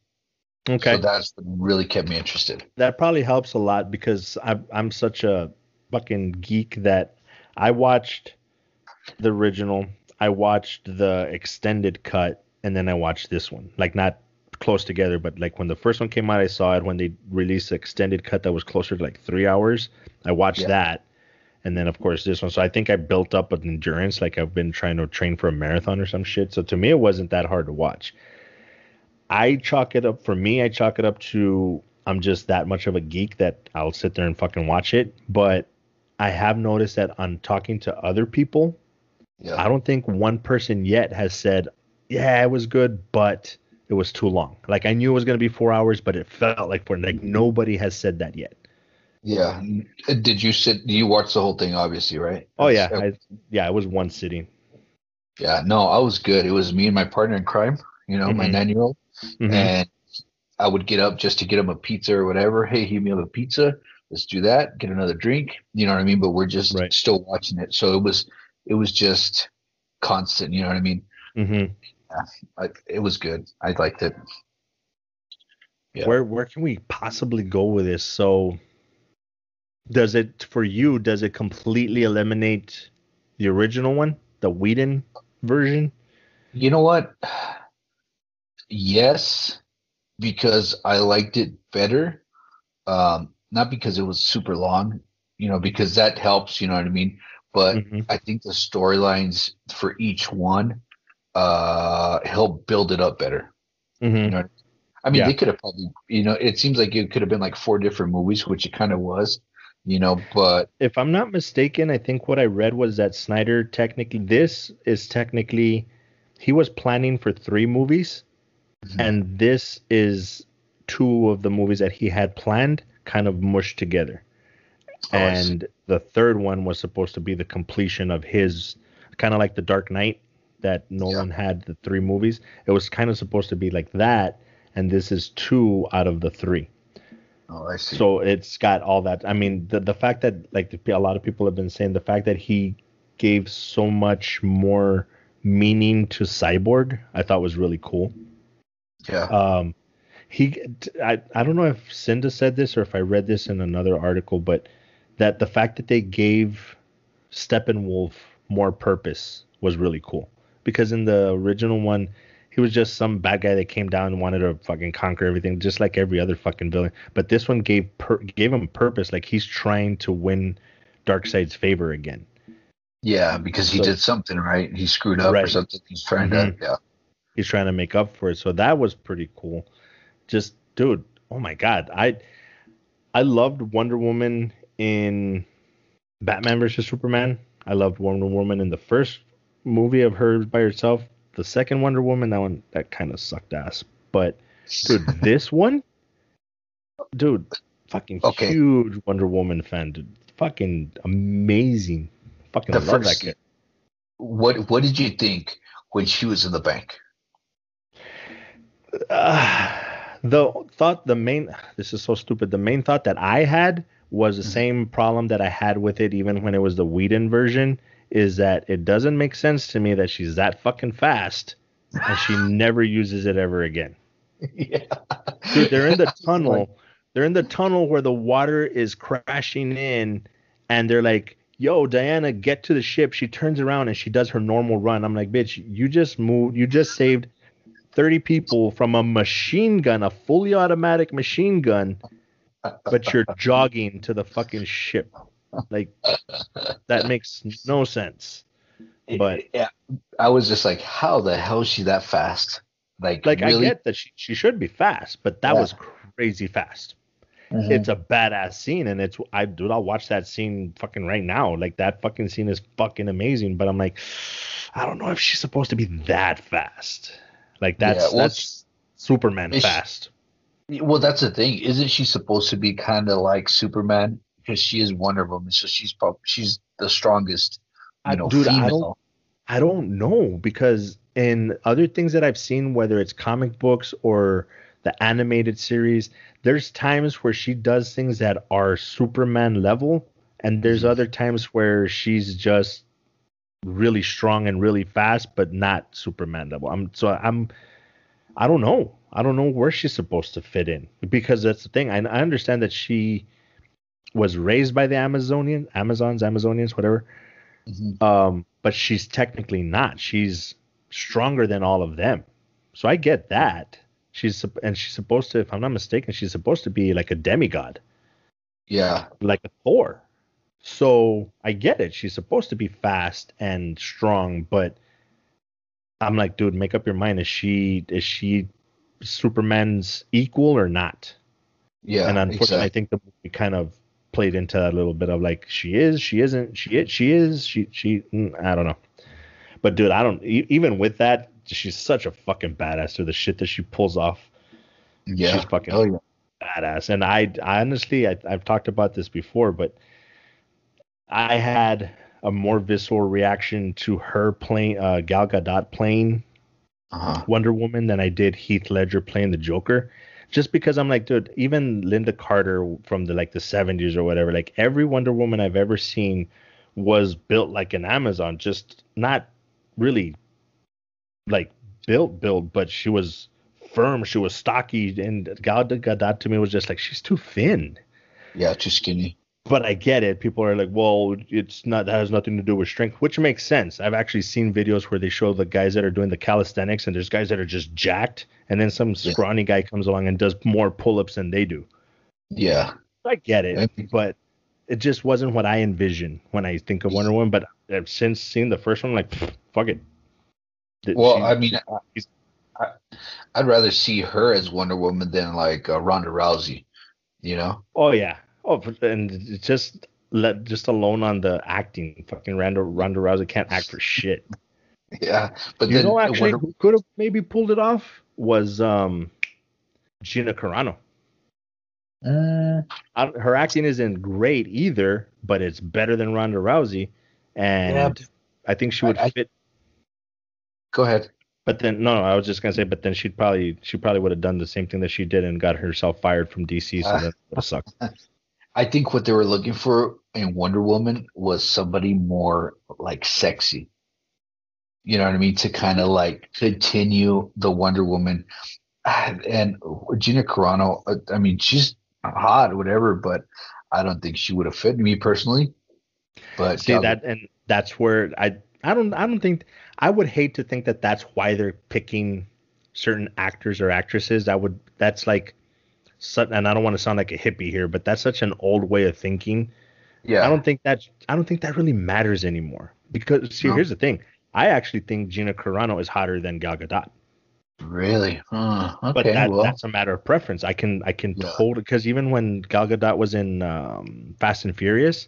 Okay, so that's really kept me interested. That probably helps a lot because I'm I'm such a fucking geek that I watched the original, I watched the extended cut, and then I watched this one. Like not close together, but like when the first one came out, I saw it. When they released the extended cut that was closer to like three hours, I watched yeah. that and then of course this one. So I think I built up an endurance, like I've been trying to train for a marathon or some shit. So to me, it wasn't that hard to watch. I chalk it up for me. I chalk it up to I'm just that much of a geek that I'll sit there and fucking watch it. But I have noticed that on talking to other people, Yeah. I don't think one person yet has said, "Yeah, it was good, but it was too long." Like I knew it was going to be four hours, but it felt like for like nobody has said that yet. Yeah. Did you sit? You watched the whole thing, obviously, right? Oh yeah, I, yeah, it was one sitting. yeah. No, I was good. It was me and my partner in crime. You know, my Mhm. nine-year-old, Mhm. and I would get up just to get him a pizza or whatever. Hey, heat me up a pizza. Let's do that. Get another drink. You know what I mean? But we're just Right. still watching it. So it was, it was just constant. You know what I mean? Mhm. I, it was good. I liked it. Yeah. Where where can we possibly go with this? So does it for you? Does it completely eliminate the original one, the Whedon version? You know what? Yes, because I liked it better. Um, not because it was super long, you know, because that helps, you know what I mean? But Mhm. I think the storylines for each one uh help build it up better. Mhm. know, I mean, Yeah. they could have probably, you know, it seems like it could have been like four different movies, which it kind of was, you know, but If I'm not mistaken, I think what I read was that Snyder technically this is technically he was planning for three movies, Mhm. and this is two of the movies that he had planned, kind of mushed together. Oh, and the third one was supposed to be the completion of his kind of like the Dark Knight that Nolan had the three movies. It was kind of supposed to be like that, and this is two out of the three. oh, I see. So it's got all that. I mean, the the fact that like the, a lot of people have been saying the fact that he gave so much more meaning to Cyborg, I thought was really cool. yeah. Um, he, I, I don't know if Cinda said this or if I read this in another article, but that the fact that they gave Steppenwolf more purpose was really cool because in the original one, he was just some bad guy that came down and wanted to fucking conquer everything, just like every other fucking villain. But this one gave per, gave him purpose, like he's trying to win Darkseid's favor again. Yeah, because he So- did something right. He screwed up or something. He's trying Mhm. to, yeah. he's trying to make up for it. So that was pretty cool. Just dude, oh my god, I I loved Wonder Woman in Batman versus Superman. I loved Wonder Woman in the first movie of her by herself. The second Wonder Woman, that one that kind of sucked ass. But dude, *laughs* this one, dude, fucking Okay. huge Wonder Woman fan, dude. Fucking amazing. Fucking The love first- that kid. What What did you think when she was in the bank? uh, the thought the main this is so stupid the main thought that i had was the Mhm. same problem that i had with it even when it was the Whedon version is that it doesn't make sense to me that she's that fucking fast and she *laughs* never uses it ever again. Yeah. Dude, they're in the *laughs* tunnel. they're in the tunnel where the water is crashing in and they're like yo diana get to the ship. She turns around and she does her normal run. I'm like bitch you just moved you just saved 30 people from a machine gun a fully automatic machine gun but you're jogging to the fucking ship like that *laughs* makes no sense but- yeah, I was just like, how the hell is she that fast? Like, like i really? get that she, she should be fast but that Yeah. was crazy fast Mhm. it's a badass scene and it's I dude I'll watch that scene fucking right now. Like that fucking scene is fucking amazing, but I'm like I don't know if she's supposed to be that fast. Like that's Yeah, well, that's Superman fast. Well, that's the thing. Isn't she supposed to be kind of like Superman? Because she is Wonder Woman, so she's probably she's the strongest, you I- know, dude, I don't. I don't know because in other things that I've seen, whether it's comic books or the animated series, there's times where she does things that are Superman level, and there's Mhm. other times where she's just really strong and really fast, but not Superman level. I'm so I'm I don't know. I don't know where she's supposed to fit in because that's the thing. I, I understand that she was raised by the Amazonian Amazons, Amazonians, whatever Mhm. um, but she's technically not. She's stronger than all of them. So I get that. She's and she's supposed to, if I'm not mistaken, she's supposed to be like a demigod, Yeah, like a Thor. So I get it. She's supposed to be fast and strong, but I'm like, dude, make up your mind. Is she is she Superman's equal or not? yeah. and unfortunately, I think the movie kind of played into that a little bit of like she is, she isn't, she is, she is, she she. mm, I don't know. But dude, I don't. Even with that, she's such a fucking badass to the shit that she pulls off. Yeah. She's fucking Oh, yeah. badass. And I, I honestly, I, I've talked about this before, but I had a more visceral reaction to her playing uh, Gal Gadot playing Uh-huh. Wonder Woman than I did Heath Ledger playing the Joker. Just because I'm like, dude, even Lynda Carter from the like the 70s or whatever, like every Wonder Woman I've ever seen was built like an Amazon, just not really like built built, but she was firm, she was stocky, and Gal Gadot to me was just like she's too thin. Yeah, too skinny. But I get it. People are like, well, it's not that has nothing to do with strength, which makes sense. I've actually seen videos where they show the guys that are doing the calisthenics, and there's guys that are just jacked, and then some Yeah. scrawny guy comes along and does more pull-ups than they do. Yeah. I get it, but it just wasn't what I envision when I think of Wonder Woman. But I've since seen the first one, like, fuck it. Well, she- I mean, I, I'd rather see her as Wonder Woman than like uh, Ronda Rousey. You know? oh yeah, oh, and just let just alone on the acting, fucking Ronda Ronda Rousey can't act for shit. *laughs* Yeah. But you then know, actually, Wonder, who could have maybe pulled it off was um Gina Carano. Uh, I, her acting isn't great either, but it's better than Ronda Rousey, and Yeah. I think she would I- I- fit. go ahead. But then, no, no, I was just gonna say, but then she'd probably she probably would have done the same thing that she did and got herself fired from DC, so Ah. that would have sucked. *laughs* I think what they were looking for in Wonder Woman was somebody more like sexy. You know what I mean? To kind of like continue the Wonder Woman. *sighs* And Gina Carano, uh, I mean, she's hot, whatever, but I don't think she would have fit me personally. But See that, and that's where I I don't I don't think I would hate to think that that's why they're picking certain actors or actresses. That would that's like, and I don't want to sound like a hippie here, but that's such an old way of thinking. yeah, I don't think that I don't think that really matters anymore. Because see, No. here's the thing. I actually think Gina Carano is hotter than Gal Gadot, really. Huh, okay, but that, well, that's a matter of preference. I can I can Yeah. totally because even when Gal Gadot was in um, Fast and Furious,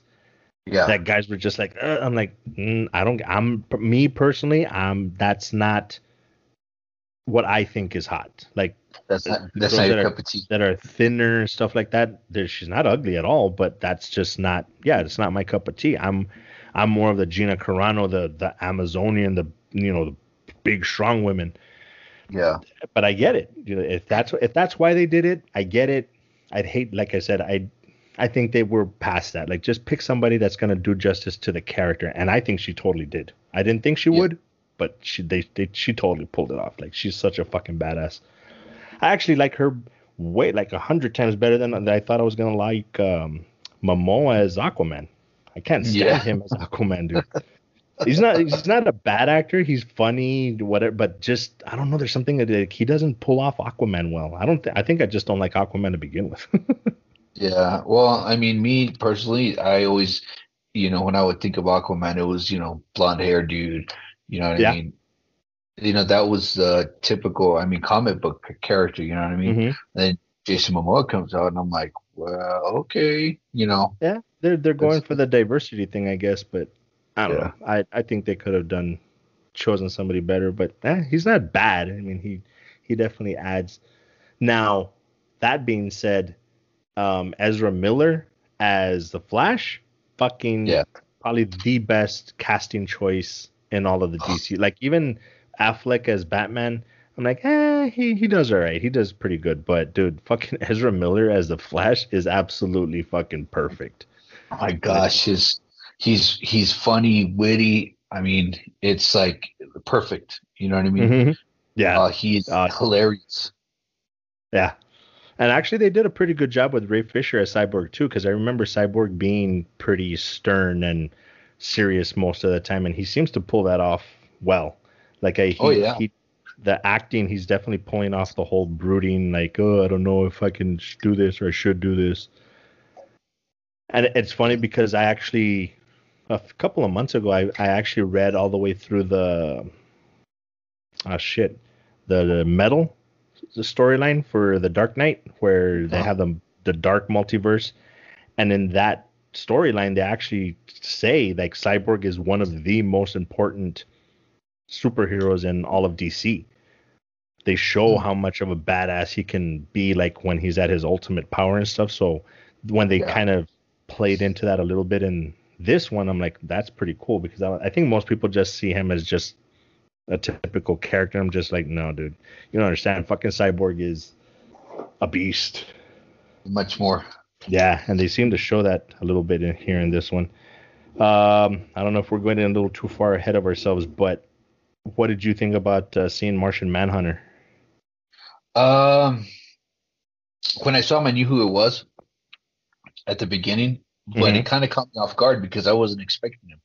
yeah, that guys were just like, uh, I'm like, mm, I don't, I'm me personally, I'm that's not what I think is hot. Like that's not that's not your that are- cup of tea. that are thinner and stuff like that. There, she's not ugly at all, but that's just not, yeah, it's not my cup of tea. I'm, I'm more of the Gina Carano, the the Amazonian, the you know, the big strong women. Yeah, But I get it. You know, if that's if that's why they did it, I get it. I'd hate, like I said, I. I think they were past that. Like, just pick somebody that's gonna do justice to the character, and I think she totally did. I didn't think she Yeah. would, but she they, they she totally pulled it off. Like, she's such a fucking badass. I actually like her way like a hundred times better than, than I thought I was gonna like um, Momoa as Aquaman. I can't stand Yeah. him as Aquaman, dude. he's not he's not a bad actor. He's funny, whatever. But just I don't know. There's something that like, he doesn't pull off Aquaman well. I don't. Th- I think I just don't like Aquaman to begin with. *laughs* Yeah, well, I mean, me personally, I always, you know, when I would think of Aquaman, it was, you know, blonde hair dude. You know what Yeah. I mean? You know, that was the typical, I mean, comic book character. You know what I mean? Mhm. Then Jason Momoa comes out, and I'm like, well, okay, you know, Yeah, they're they're going for the diversity thing, I guess. But I don't Yeah. know. I I think they could have done chosen somebody better. But eh, he's not bad. I mean, he he definitely adds. Now, that being said, um, Ezra Miller as the Flash, fucking Yeah. probably the best casting choice in all of the DC. Like even Affleck as Batman. I'm like, eh, he, he does all right. He does pretty good. But dude, fucking *laughs* Ezra Miller as the Flash is absolutely fucking perfect. oh my gosh, his he's he's funny, witty. I mean, it's like perfect. You know what I mean? Mhm. Yeah, Uh, he's Uh, hilarious. yeah. And actually, they did a pretty good job with Ray Fisher as Cyborg too, because I remember Cyborg being pretty stern and serious most of the time, and he seems to pull that off well. Like I, he, Oh, yeah. he, the acting, he's definitely pulling off the whole brooding, like, oh, I don't know if I can do this or I should do this. And it's funny because I actually, a couple of months ago, I, I actually read all the way through the, ah, shit, the, the metal the storyline for the Dark Knight, where they Oh. have the the dark multiverse, And in that storyline, they actually say like Cyborg is one of the most important superheroes in all of DC. They show Hmm. how much of a badass he can be, like when he's at his ultimate power and stuff. So when they Yeah. kind of played into that a little bit in this one, I'm like, that's pretty cool because I, I think most people just see him as just a typical character. I'm just like, no, dude, you don't understand. Fucking Cyborg is a beast. Much more. Yeah, and they seem to show that a little bit in here in this one. Um, I don't know if we're going a little too far ahead of ourselves, but what did you think about uh, seeing Martian Manhunter? Um, when I saw him, I knew who it was at the beginning, but it kind of caught me off guard because I wasn't expecting him.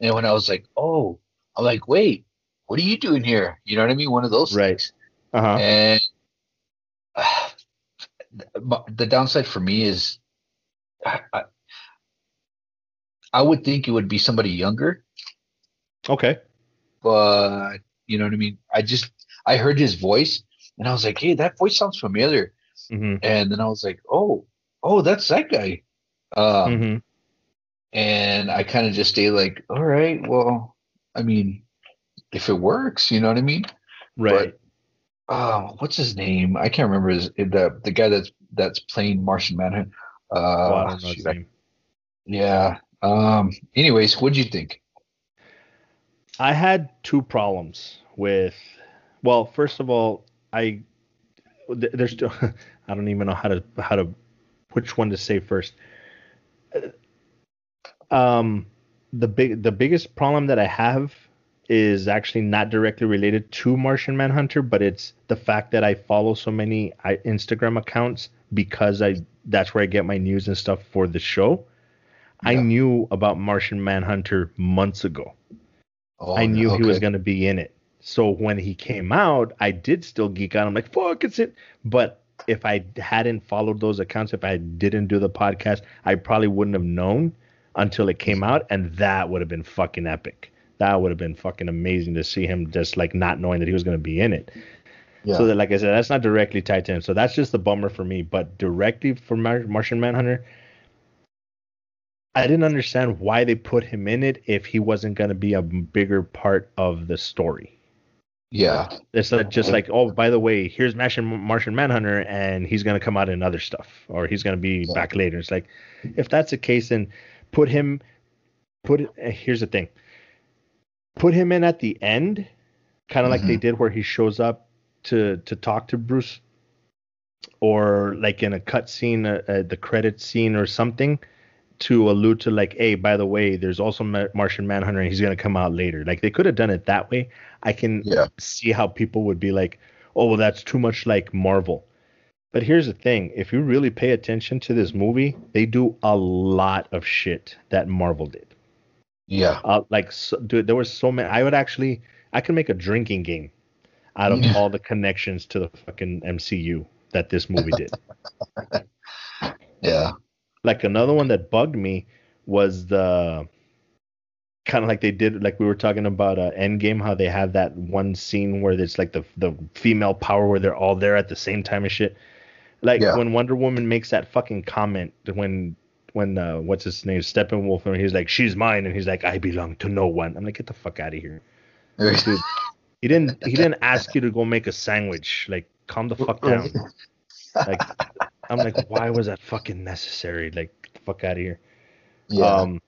And when I was like, "Oh," I'm like, "Wait, what are you doing here?" You know what I mean? One of those Right. things. Uh huh. And the downside for me is, I, I, would think it would be somebody younger, Okay. but you know what I mean. I just I heard his voice, and I was like, "Hey, that voice sounds familiar." hmm And then I was like, "Oh, oh, that's that guy." Um, hmm and I kind of just stay like, "All right, well, I mean, if it works, you know what I mean." Right. Oh, what's his name? I can't remember his the the guy that's that's playing Martian Manhunter. Uh, oh, I don't know his shoot, I- yeah. Um. Anyways, what'd you think? I had two problems with. Well, first of all, I there's still *laughs* I don't even know how to how to which one to say first. Um, the big the biggest problem that I have is actually not directly related to Martian Manhunter, but it's the fact that I follow so many Instagram accounts because I that's where I get my news and stuff for the show. I knew about Martian Manhunter months ago. Oh, I knew he was going to be in it. So when he came out, I did still geek out. I'm like, fuck, it's it. But if I hadn't followed those accounts, if I didn't do the podcast, I probably wouldn't have known until it came out. And that would have been fucking epic. That would have been fucking amazing to see him just like not knowing that he was going to be in it. Yeah. So that, like I said, that's not directly tied to him. So that's just the bummer for me. But directly for Mar- Martian Manhunter, I didn't understand why they put him in it if he wasn't going to be a bigger part of the story. yeah. It's not just like, oh, by the way, here's Martian, Martian Manhunter, and he's going to come out in other stuff, or he's going to be Yeah. back later. It's like, if that's the case, then put him, put it. eh, Here's the thing, put him in at the end, kind of like they did where he shows up to to talk to Bruce, or like in a cut scene, uh, uh, the credit scene or something, to allude to like, hey, by the way, there's also Martian Manhunter, and he's going to come out later. Like they could have done it that way. I can Yeah. see how people would be like, oh, well, that's too much like Marvel. But here's the thing if you really pay attention to this movie, they do a lot of shit that Marvel did. Yeah. Uh, like, so, dude, there were so many. I would actually, I could make a drinking game out of all the connections to the fucking MCU that this movie did. *laughs* Yeah. like another one that bugged me was the kind of like they did like we were talking about uh, Endgame how they have that one scene where it's like the the female power where they're all there at the same time and shit. Like Yeah. when Wonder Woman makes that fucking comment when when uh, what's his name Steppenwolf and he's like she's mine and he's like I belong to no one. I'm like get the fuck out of here. Dude, *laughs* he didn't he didn't ask you to go make a sandwich. Like calm the fuck down. *laughs* Like I'm like why was that fucking necessary? Like get the fuck out of here. yeah. Um,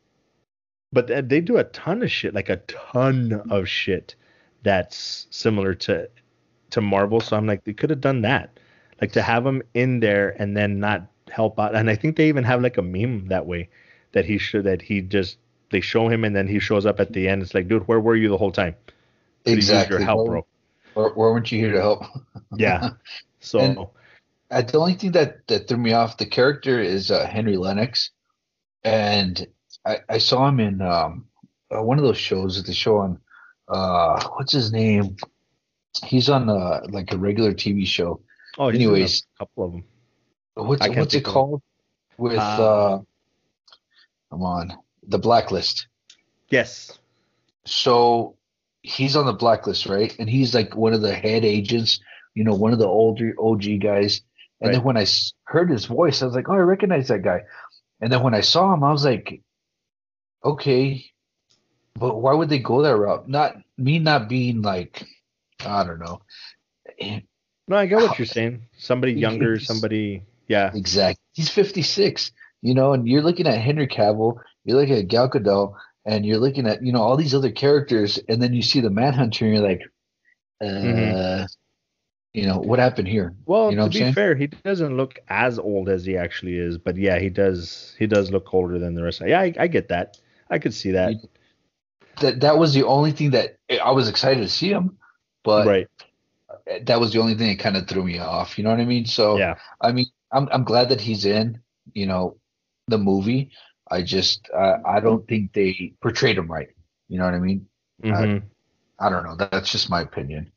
but they do a ton of shit, like a ton of shit that's similar to to Marvel. So I'm like, they could have done that, like to have him in there and then not help out. And I think they even have like a meme that way that he should that he just they show him and then he shows up at the end. It's like, dude, where were you the whole time? Exactly. your help, bro. Why, why weren't you here to help? *laughs* Yeah. So And- the only thing that that threw me off the character is uh, Henry Lennix, and I, I saw him in um, uh, one of those shows they show on uh, what's his name? He's on uh, like a regular TV show. oh, he's in a couple of them. What's what's it called? With Uh, uh, come on, the Blacklist. Yes. So he's on the blacklist, right? And he's like one of the head agents, you know, one of the older OG guys. And then when I heard his voice, I was like, oh, I recognize that guy. And then when I saw him, I was like, okay, but why would they go that route? Not me not being like, I don't know. No, I get what you're saying. Somebody younger, somebody, yeah. Exactly. He's 56, you know, and you're looking at Henry Cavill, you're looking at Gal Gadot, and you're looking at, you know, all these other characters, and then you see the Manhunter, and you're like, uh, mm-hmm. you know, what happened here? Well, you know to be saying? fair, he doesn't look as old as he actually is, but yeah, he does. He does look older than the rest. Yeah, I, I get that. I could see that. That that was the only thing that I was excited to see him, but right that was the only thing that kind of threw me off. You know what I mean? So yeah, I mean, I'm I'm glad that he's in. You know, the movie. I just uh, I don't think they portrayed him right. You know what I mean? Mm-hmm. I, I don't know. That's just my opinion.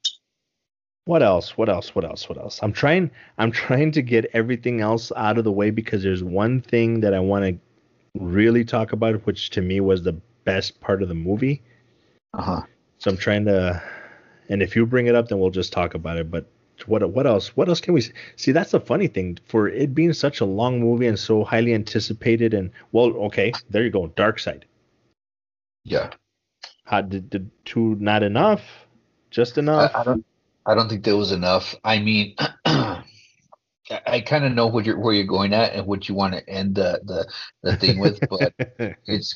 What else? What else? What else? What else? I'm trying. I'm trying to get everything else out of the way because there's one thing that I want to really talk about, which to me was the best part of the movie. Uh huh. So I'm trying to and if you bring it up, then we'll just talk about it. But what what else? What else can we see? That's the funny thing for it being such a long movie and so highly anticipated. And well, okay, there you go, Darkseid. Yeah. How did the two not enough? Just enough? I, I don't. I don't think there was enough. I mean, *clears throat* I, I kind of know what you're where you're going at and what you want to end the the, the thing with, but *laughs* it's.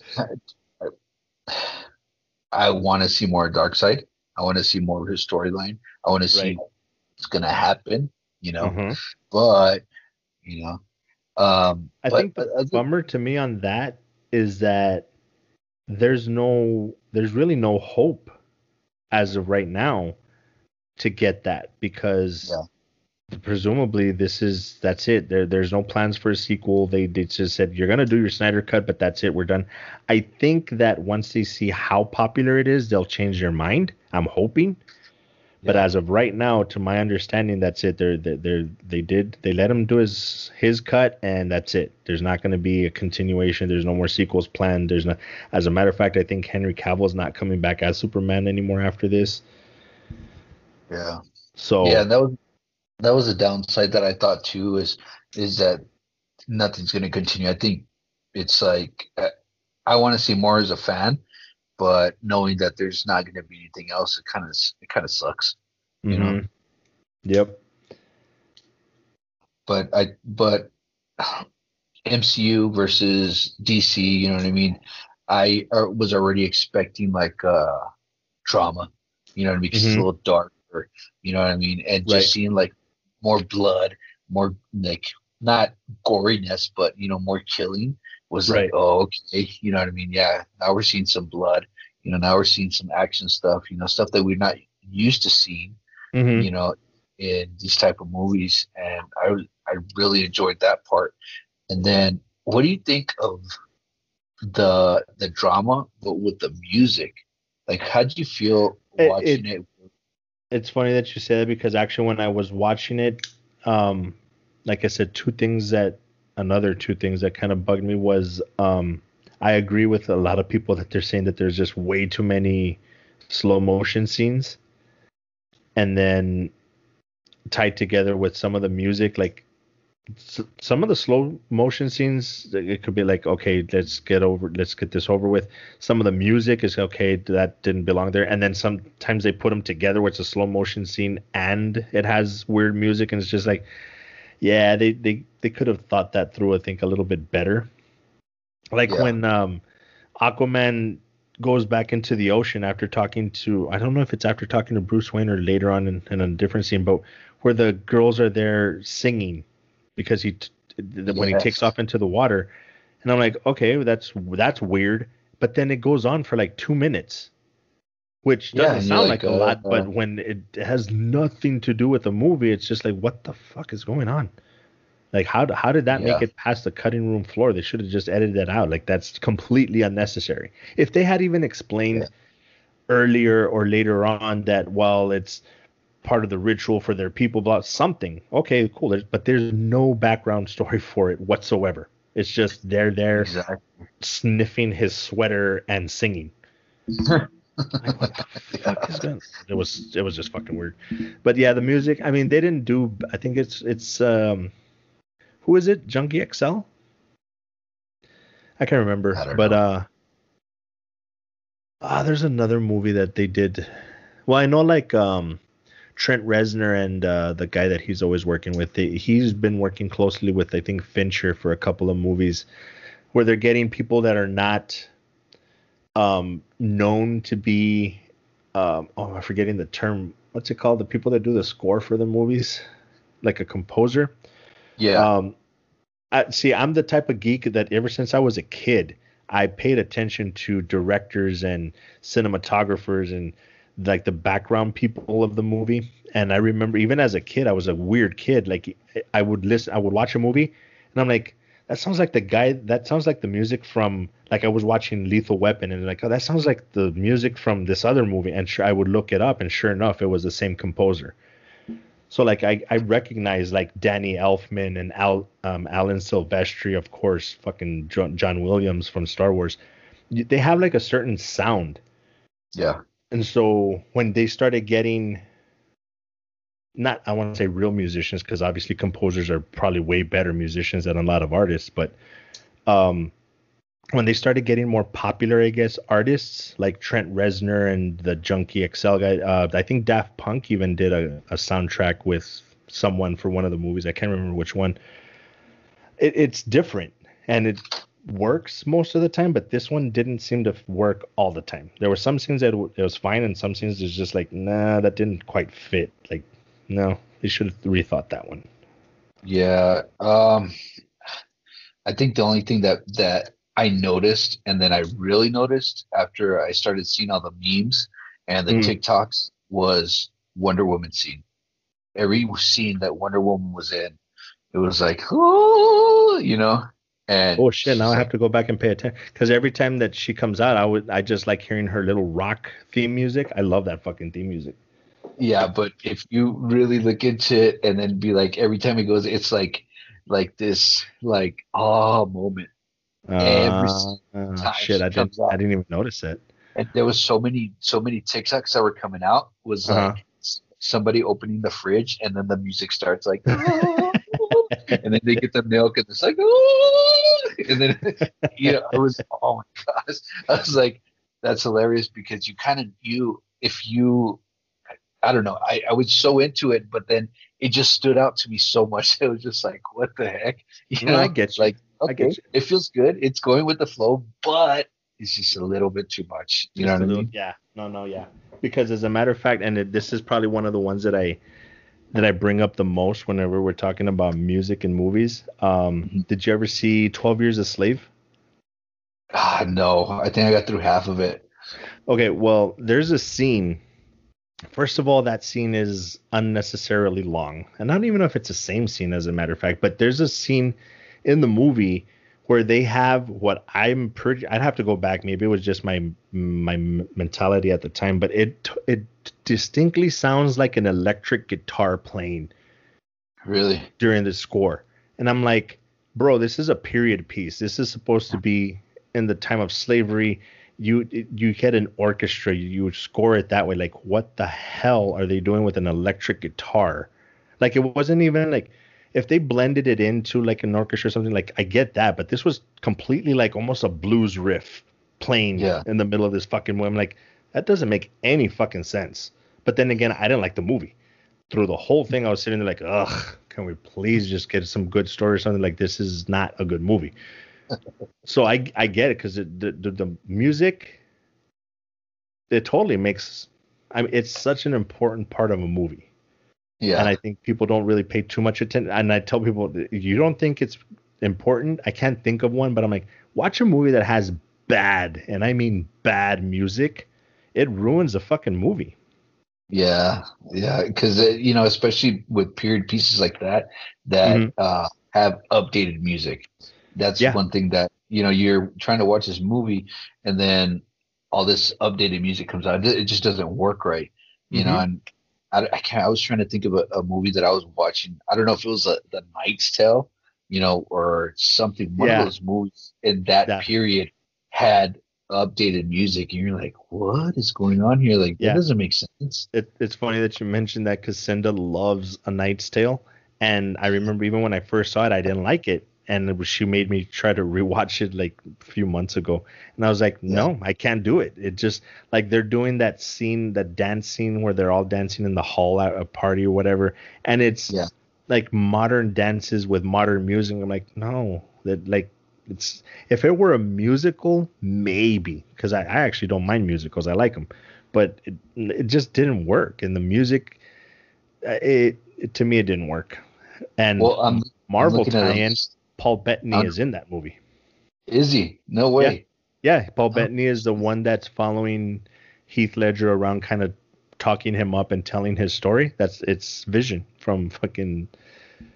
I want to see more Darkseid. I want to see more of his storyline. I want to see right. Going to happen, you know. Mm-hmm. But, you know, um, I but, think the uh, bummer to me on that is that there's no, there's really no hope as of right now to get that because yeah presumably this is that's it. There there's no plans for a sequel. They, they just said you're gonna do your Snyder cut, but that's it. We're done. I think that once they see how popular it is, they'll change their mind. I'm hoping. But as of right now, to my understanding, that's it. They're, they're, they're they did they let him do his his cut, and that's it. There's not going to be a continuation. There's no more sequels planned. There's no. As a matter of fact, I think Henry Cavill is not coming back as Superman anymore after this. Yeah. So yeah, that was that was a downside that I thought too is is that nothing's going to continue. I think it's like I want to see more as a fan, but knowing that there's not going to be anything else, it kind of it kind of sucks, you mm-hmm. know. Yep. But I but MCU versus DC, you know what I mean? I uh, was already expecting like uh drama, you know what I mean? Because mm-hmm. it's a little darker, you know what I mean? And just right. seeing like more blood, more like not goriness, but you know, more killing was right. like, oh, okay, you know what I mean? Yeah, now we're seeing some blood. You know, now we're seeing some action stuff. You know, stuff that we're not used to seeing. Mm-hmm. You know, in these type of movies, and I I really enjoyed that part. And then, what do you think of the the drama, but with the music? Like, how did you feel watching it, it, it it's funny that you say that because actually when I was watching it, um, like I said, two things that another two things that kind of bugged me was um, I agree with a lot of people that they're saying that there's just way too many slow motion scenes, and then tied together with some of the music, like some of the slow motion scenes it could be like okay let's get over let's get this over with. Some of the music is okay that didn't belong there. And then sometimes they put them together where it's a slow motion scene and it has weird music and it's just like yeah they they, they could have thought that through i think a little bit better like yeah. when um aquaman goes back into the ocean after talking to i don't know if it's after talking to bruce wayne or later on in, in a different scene but where the girls are there singing because he t- when he takes off into the water, and I'm like, okay, that's that's weird. But then it goes on for like two minutes, which doesn't yeah, sound like, like, a uh, lot, uh, but when it has nothing to do with the movie, it's just like, what the fuck is going on? Like how how did that yeah. make it past the cutting room floor? They should have just edited that out. Like that's completely unnecessary. If they had even explained yeah. earlier or later on that well, it's part of the ritual for their people about something. Okay, cool. There's, but there's no background story *laughs* for it whatsoever. It's just they're there exactly. sniffing his sweater and singing. *laughs* like, what the fuck is? It was it was just fucking weird. But yeah, the music. I mean, they didn't do. I think it's it's um, who is it? Junkie XL. I can't remember, I but know. uh, ah, there's another movie that they did. Well, I know like um, Trent Reznor and uh, the guy that he's always working with. They, he's been working closely with I think Fincher for a couple of movies where they're getting people that are not um known to be um oh I'm forgetting the term. What's it called? The people that do the score for the movies, like a composer. Yeah. Um, I, see, I'm the type of geek that ever since I was a kid, I paid attention to directors and cinematographers and like the background people of the movie. And I remember even as a kid, I was a weird kid. Like I would listen, I would watch a movie, and I'm like, that sounds like the guy. That sounds like the music from like I was watching Lethal Weapon, and like, oh, that sounds like the music from this other movie. And sure, I would look it up, and sure enough, it was the same composer. So like I, I recognize like Danny Elfman and Al um, Alan Silvestri, of course, fucking John, John Williams from Star Wars. They have like a certain sound, yeah. and so when they started getting not I want to say real musicians because obviously composers are probably way better musicians than a lot of artists, but um when they started getting more popular, I guess, artists like Trent Reznor and the Junkie XL guy, uh, I think Daft Punk even did a, a soundtrack with someone for one of the movies. I can't remember which one. It, it's different and it works most of the time, but this one didn't seem to work all the time. There were some scenes that it was fine, and some scenes it's just like, nah, that didn't quite fit. Like, no, they should have rethought that one. Yeah. Um, I think the only thing that that I noticed, and then I really noticed after I started seeing all the memes and the Mm. TikToks, was Wonder Woman scene. Every scene that Wonder Woman was in, it was like, oh, you know. And Oh shit! Now I have to go back and pay attention because every time that she comes out, I would I just like hearing her little rock theme music. I love that fucking theme music. Yeah, but if you really look into it and then be like every time it goes, it's like like this like ah moment. Every Uh, shit, I didn't out. I didn't even notice it. And there was so many so many TikToks that were coming out was Uh-huh. like somebody opening the fridge and then the music starts like *laughs* *laughs* and then they get the milk and it's like and then *laughs* you know it was oh my gosh I was like that's hilarious because you kind of you if you I don't know I, I was so into it but then it just stood out to me so much *laughs* it was just like what the heck *laughs* you know I get you. like I okay get you. it feels good it's going with the flow but it's just a little bit too much you know what a I little- mean Yeah, no, no, yeah. Because as a matter of fact, and it, this is probably one of the ones that I that I bring up the most whenever we're talking about music and movies. Um, Mhm. Did you ever see Twelve Years a Slave? ah no I think I got through half of it Okay, well, there's a scene. First of all, that scene is unnecessarily long. And I don't even know if it's the same scene, as a matter of fact, but there's a scene in the movie where they have what I'm pretty. I'd have to go back. Maybe it was just my my mentality at the time, but it it distinctly sounds like an electric guitar playing really during the score. And I'm like, bro, this is a period piece. This is supposed to be in the time of slavery. You you get an orchestra, you would score it that way. Like, what the hell are they doing with an electric guitar? Like, it wasn't even like if they blended it into like an orchestra or something. Like, I get that, but this was completely like almost a blues riff playing Yeah. in the middle of this fucking movie. I'm like, that doesn't make any fucking sense. But then again, I didn't like the movie through the whole thing, I was sitting there like, ugh, can we please just get some good story or something? Like, this is not a good movie. So I I get it because the, the the music, it totally makes. I mean, it's such an important part of a movie, yeah and I think people don't really pay too much attention. And I tell people, you don't think it's important? I can't think of one, but I'm like, watch a movie that has bad, and I mean bad music. It ruins a fucking movie. Yeah, yeah, because you know, especially with period pieces like that that Mhm. uh, have updated music. That's Yeah. one thing that you know you're trying to watch this movie, and then all this updated music comes out. It just doesn't work right, you know. Mhm. And I, I can't. I was trying to think of a, a movie that I was watching. I don't know if it was a, The Knight's Tale, you know, or something. One Yeah. of those movies in that That- period had updated music, and you're like, what is going on here? Like Yeah. that doesn't make sense. it, it's funny that you mentioned that because Cinda loves A Knight's Tale, and I remember even when I first saw it, I didn't like it, and it was, she made me try to rewatch it like a few months ago, and I was like, no, I can't do it. It just like they're doing that scene, that dance scene where they're all dancing in the hall at a party or whatever, and it's Yeah. like modern dances with modern music. I'm like, no, that like it's if it were a musical, maybe because I, I actually don't mind musicals, I like them, but it, it just didn't work, and the music, uh, it, it to me it didn't work, and Well, I'm, Marvel looking tie-in. it. Paul Bettany Um, is in that movie. Is he? No way. Yeah, Paul Oh. Bettany is the one that's following Heath Ledger around, kind of talking him up and telling his story. That's it's Vision from fucking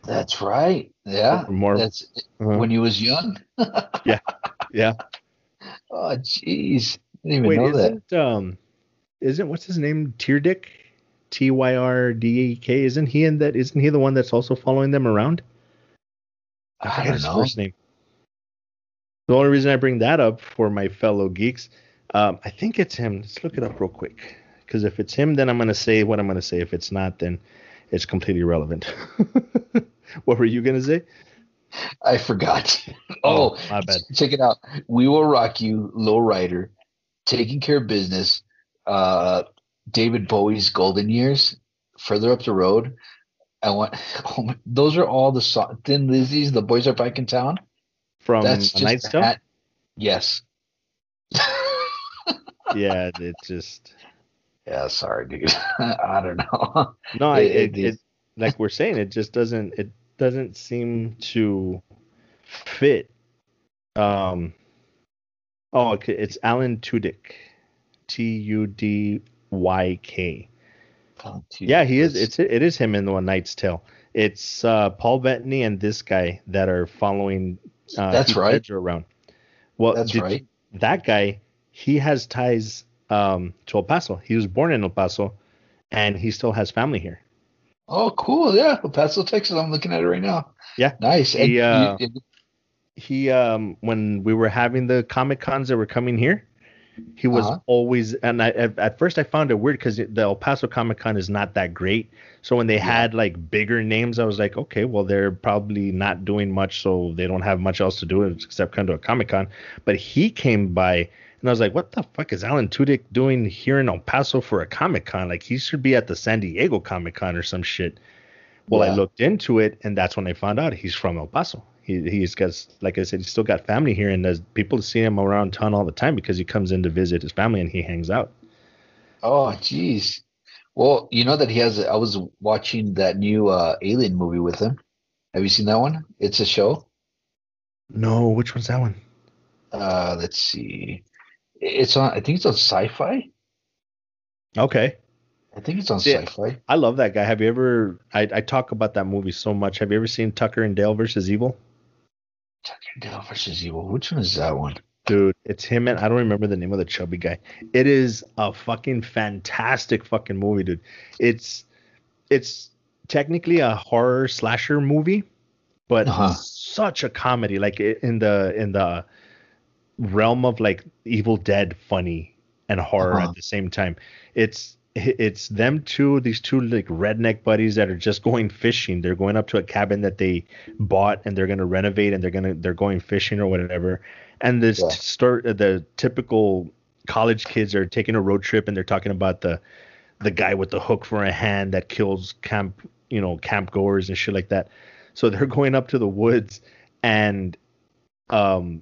That's right. Yeah. Marvel. That's Uh-huh. when he was young. *laughs* yeah. Yeah. Oh, jeez. I didn't even Wait, know that. isn't um, isn't what's his name? Tyrdick, T Y R D E K. Isn't he in that? Isn't he the one that's also following them around? I I forget don't his know. first name. The only reason I bring that up for my fellow geeks, um, I think it's him. Let's look it up real quick. Because if it's him, then I'm going to say what I'm going to say. If it's not, then it's completely irrelevant. *laughs* what were you going to say? I forgot. Oh, my bad. check it out. We will rock you, low rider, taking care of business. Uh, David Bowie's golden years, further up the road. I want. *laughs* Oh my, those are all the so- Thin Lizzy's. The boys are back in town. From That's just Knight's a Tale? hat. Yes. *laughs* Yeah, it just. yeah. Sorry, dude. *laughs* I don't know. No, It- it, it it, like we're saying, it just doesn't it doesn't seem to fit. Um. Oh, okay, it's Alan Tudyk, T U D Y K. Yeah, he is. It's it is him in the one Knight's Tale. It's uh, Paul Bettany and this guy that are following. Uh, That's Heath right. Ledger around. Well, That's right. That guy, he has ties um, to El Paso. He was born in El Paso, and he still has family here. Oh, cool. Yeah, El Paso, Texas. I'm looking at it right now. Yeah. Nice. And He, uh, you- he um when we were having the comic cons that were coming here he was Uh-huh. always and I at, at first I found it weird because the El Paso Comic Con is not that great. So when they Yeah. had like bigger names, I was like, okay, well they're probably not doing much, so they don't have much else to do except come to a Comic Con. But he came by and I was like, what the fuck is Alan Tudyk doing here in El Paso for a Comic Con? Like he should be at the San Diego Comic Con or some shit. Well, I looked into it, and that's when I found out he's from El Paso. He he's got, like I said, he's still got family here, and there's people see him around town all the time because he comes in to visit his family and he hangs out. Oh, jeez. Well, you know that he has. I was watching that new uh, Alien movie with him. Have you seen that one? It's a show. No, which one's that one? Uh, let's see. It's on. I think it's on Sci-Fi. Okay, I think it's on Yeah. Sci-Fi. I love that guy. Have you ever? I, I talk about that movie so much. Have you ever seen Tucker and Dale versus Evil? Tucker and Dale versus Evil. Which one is that one? Dude, it's him and I don't remember the name of the chubby guy. It is a fucking fantastic fucking movie, dude. It's it's technically a horror slasher movie, but Uh-huh. such a comedy. Like in the in the realm of like Evil Dead funny and horror Uh-huh. at the same time. It's it's them two, these two like redneck buddies that are just going fishing. They're going up to a cabin that they bought and they're gonna renovate and they're gonna they're going fishing or whatever. And this Yeah. start the typical college kids are taking a road trip and they're talking about the the guy with the hook for a hand that kills camp you know camp goers and shit like that. So they're *laughs* going up to the woods and um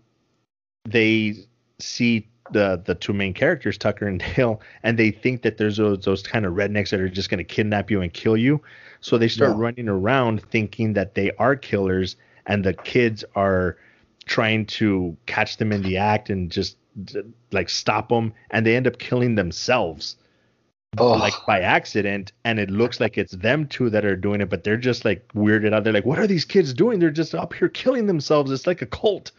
they see the the two main characters Tucker and *laughs* Dale and they think that there's those those kind of rednecks that are just going to kidnap you and kill you. So they start Yeah. running around thinking that they are killers and the kids are trying to catch them in the act and just like stop them and they end up killing themselves Oh, like by accident. And it looks like it's them two that are doing it but they're just like weirded out. They're like what are these kids doing? They're just up here killing themselves. It's like a cult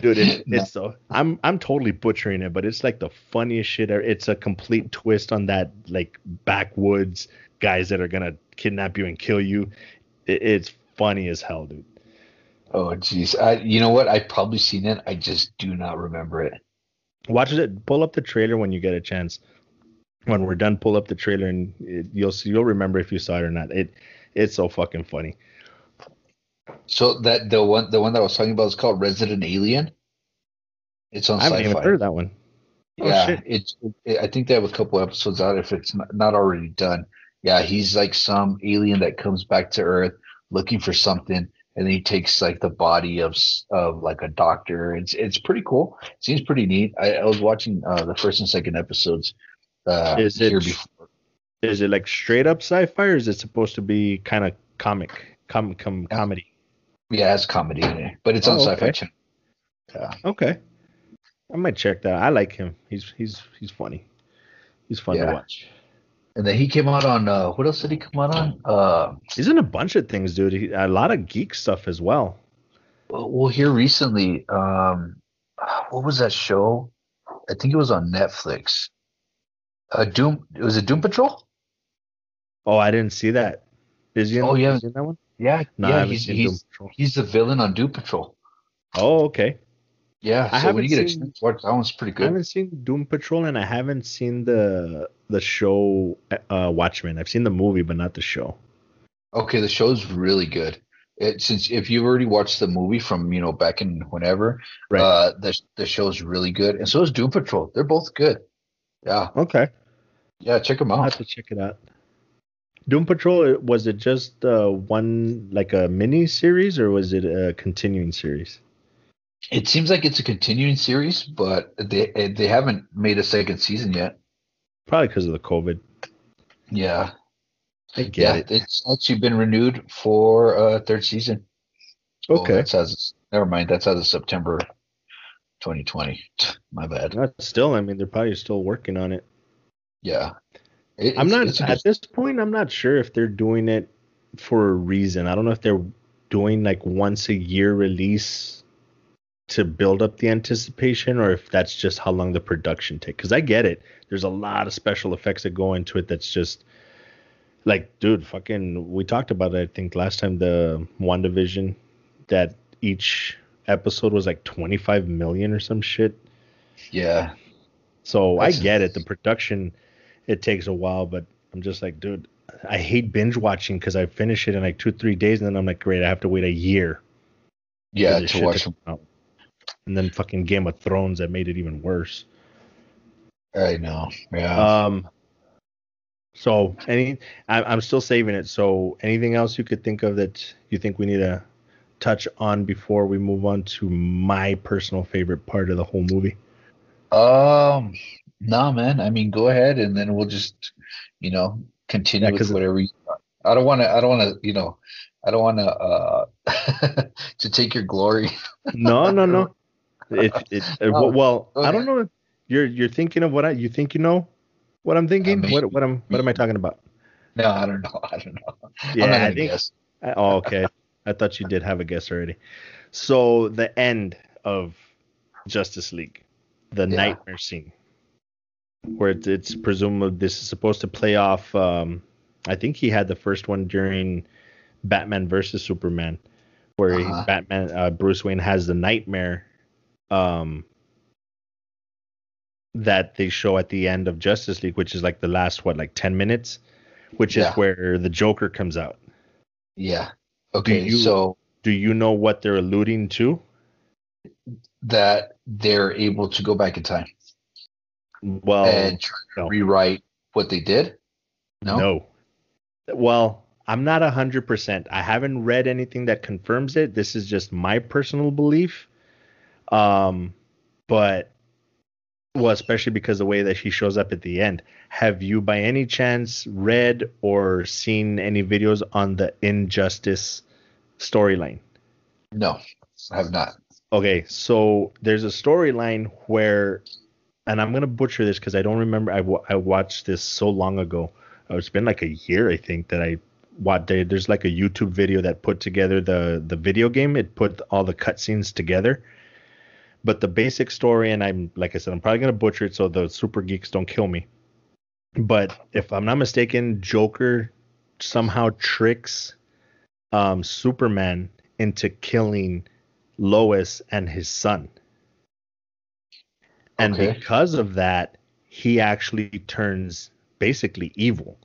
dude it, *laughs* No. it's so i'm i'm totally butchering it but it's like the funniest shit ever. it's a complete twist on that like backwoods guys that are gonna kidnap you and kill you it, it's funny as hell dude oh, jeez. I. You know what? I've probably seen it. I just do not remember it. watch it pull up the trailer when you get a chance when we're done pull up the trailer and it, you'll see you'll remember if you saw it or not it it's so fucking funny So that the one the one that I was talking about is called Resident Alien. It's on I haven't even Sci-Fi. heard of that one. Oh, yeah, shit. it's. It, I think they have a couple episodes out if it's not, not already done. Yeah, he's like some alien that comes back to Earth looking for something, and then he takes like the body of of like a doctor. It's it's pretty cool. Seems pretty neat. I, I was watching uh, the first and second episodes. Uh, Is it- here before. Is it like straight up sci-fi, or is it supposed to be kind of comic, com, com comedy? Yeah, it's comedy in it, but it's Oh, on Sci-Fi okay. Channel. Yeah, Okay, I might check that. I like him. He's he's he's funny. He's fun Yeah. to watch. and then he came out on. Uh, what else did he come out on? Uh, He's in a bunch of things, dude. He, a lot of geek stuff as well. well, well, here recently. Um, what was that show? I think it was on Netflix. Uh, Doom. Was it Doom Patrol? Oh, I didn't see that. Is he? In, Oh, yeah. is he in that one? Yeah, No, yeah. He's he's he's the villain on Doom Patrol. Oh, okay. Yeah, I so when haven't you get a seen- chance, watch that one's pretty good. I haven't seen Doom Patrol, and I haven't seen the the show uh, Watchmen. I've seen the movie, but not the show. Okay, the show's really good. It, since if you've already watched the movie from you know back in whenever, Right. uh, the the show's really good, and so is Doom Patrol. They're both good. Yeah, Okay. yeah, check them out. I'll out. have to check it out. Doom Patrol was it just uh, one like a mini series or was it a continuing series? It seems like it's a continuing series, but they eh, they haven't made a second season yet. Probably because of the COVID. Yeah, I get yeah, it. it's actually been renewed for a third season. Oh, Okay. that's as never mind. That's as of September, 2020. My bad. Not still, I mean, they're probably still working on it. Yeah, It- I'm not it's a good at this point. I'm not sure if they're doing it for a reason. I don't know if they're doing like once a year release to build up the anticipation, or if that's just how long the production takes. Because I get it. There's a lot of special effects that go into it. That's just like, dude, fucking. We talked about it. I think last time the WandaVision that each episode was like 25 million or some shit. Yeah, So I That's- get it. The production, it takes a while, but I'm just like, dude, I hate binge watching because I finish it in like two, three days, and then I'm like, great, I have to wait a year. yeah, to watch them. out. And then fucking Game of Thrones that made it even worse. I know. Yeah. Um. So any, I, I'm still saving it. So anything else you could think of that you think we need to touch on before we move on to my personal favorite part of the whole movie? Um, no, man. I mean, go ahead, and then we'll just, you know, continue Yeah, with whatever. You, I don't want to. I don't want to. You know, I don't want to. Uh, *laughs* to take your glory. *laughs* No, no, no. It, it, Oh, well, I don't know. You're you're thinking of what I you think you know what I'm thinking. mean- what what I'm what am I talking about? No, I don't know. *laughs* I don't know. Yeah, I think- guess. I- oh, okay. I thought you did have a guess already. So the end of Justice League, the Yeah. nightmare scene, where it's, it's presumed this is supposed to play off. Um, I think he had the first one during Batman versus Superman, where Uh-huh. Batman uh, Bruce Wayne has the nightmare. Um, that they show at the end of Justice League, which is like the last what, like ten minutes, which is where the Joker comes out. Yeah. Okay. you- so Do you know what they're alluding to? that they're able to go back in time Well, and try to no. rewrite what they did. No. no. Well, I'm not a hundred percent. I haven't read anything that confirms it. This is just my personal belief. Um, but well, especially because the way that she shows up at the end. Have you, by any chance, read or seen any videos on the Injustice storyline? No, I have not. Okay, so there's a storyline where, and I'm gonna butcher this because I don't remember. I, I watched this so long ago. Uh, It's been like a year, I think, that I watched. there, there's like a YouTube video that put together the the video game. It put all the cutscenes together. But the basic story, and I'm like I said, I'm probably gonna butcher it so the super geeks don't kill me. But if I'm not mistaken, Joker somehow tricks um, Superman into killing Lois and his son. And Okay. because of that, he actually turns basically evil.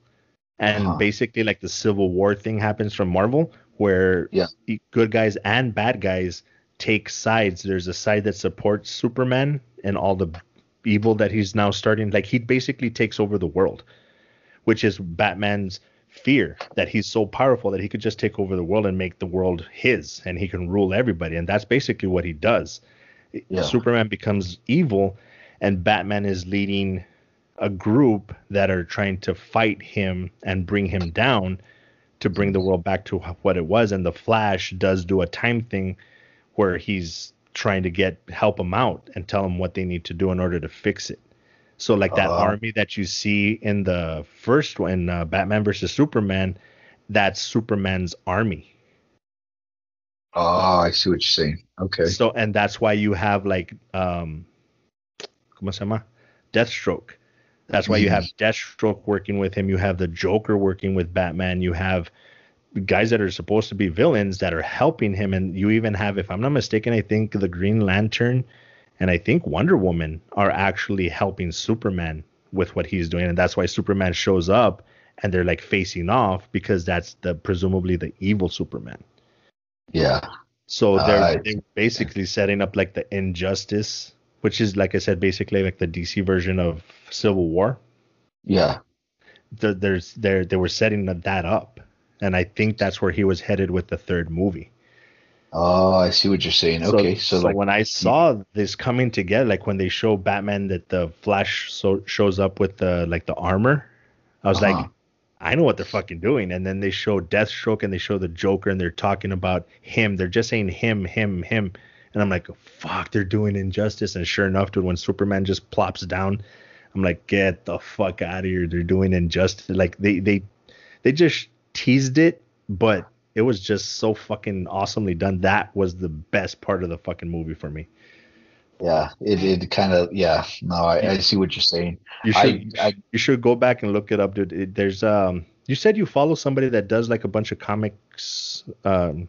and Uh-huh. basically like the Civil War thing happens from Marvel, where Yeah. good guys and bad guys take sides. There's a side that supports Superman and all the evil that he's now starting. Like he basically takes over the world, which is Batman's fear that he's so powerful that he could just take over the world and make the world his, and he can rule everybody. And that's basically what he does. Yeah. Superman becomes evil, and Batman is leading a group that are trying to fight him and bring him down to bring the world back to what it was. And the Flash does do a time thing where he's trying to get help him out and tell him what they need to do in order to fix it. So like that Uh-huh. army that you see in the first one, uh, Batman versus Superman, that's Superman's army. Oh, I see what you're saying. Okay. So and that's why you have like um ¿cómo se llama? Deathstroke. That's why you have Deathstroke working with him, you have the Joker working with Batman, you have guys that are supposed to be villains that are helping him and you even have if I'm not mistaken, I think the Green Lantern and I think Wonder Woman are actually helping Superman with what he's doing and that's why Superman shows up and they're like facing off because that's the presumably the evil Superman. Yeah. So they're, Uh, they're basically setting up like the injustice, which is like I said, basically like the DC version of Civil War. Yeah. There- There's there they were setting that up, and I think that's where he was headed with the third movie. Oh, I see what you're saying. Okay. So, like, when I saw this coming together, like when they show Batman that the Flash so shows up with the like the armor, I was Uh-huh. like, I know what they're fucking doing. And then they show Deathstroke and they show the Joker and they're talking about him. They're just saying him, him, him. And I'm like, fuck, they're doing injustice. And sure enough, dude, when Superman just plops down, I'm like, get the fuck out of here. They're doing injustice. Like they they they just teased it, but it was just so fucking awesomely done. That was the best part of the fucking movie for me. yeah, it, it kind of, yeah. No, I, I see what you're saying. You I, should I, you should go back and look it up, dude. It, there's um you said you follow somebody that does like a bunch of comics um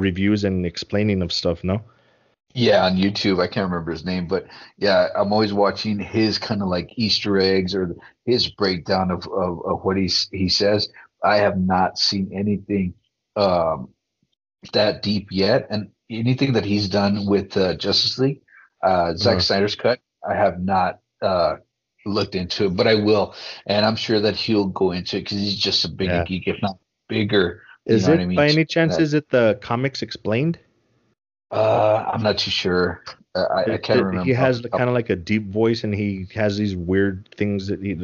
reviews and explaining of stuff, no? yeah, on YouTube, I can't remember his name, but yeah, I'm always watching his kind of like Easter eggs or his breakdown of, of, of what he's, he says. I have not seen anything um, that deep yet. And anything that he's done with uh, Justice League, uh, Zack Uh-huh. Snyder's cut, I have not uh, looked into it, but I will. And I'm sure that he'll go into it because he's just a bigger Yeah. geek, if not bigger. You Is know it I mean? by any chance That- is it the comics explained? Uh, I'm not too sure. Uh, I, I can't it- remember. He has the kind of like a deep voice and he has these weird things that he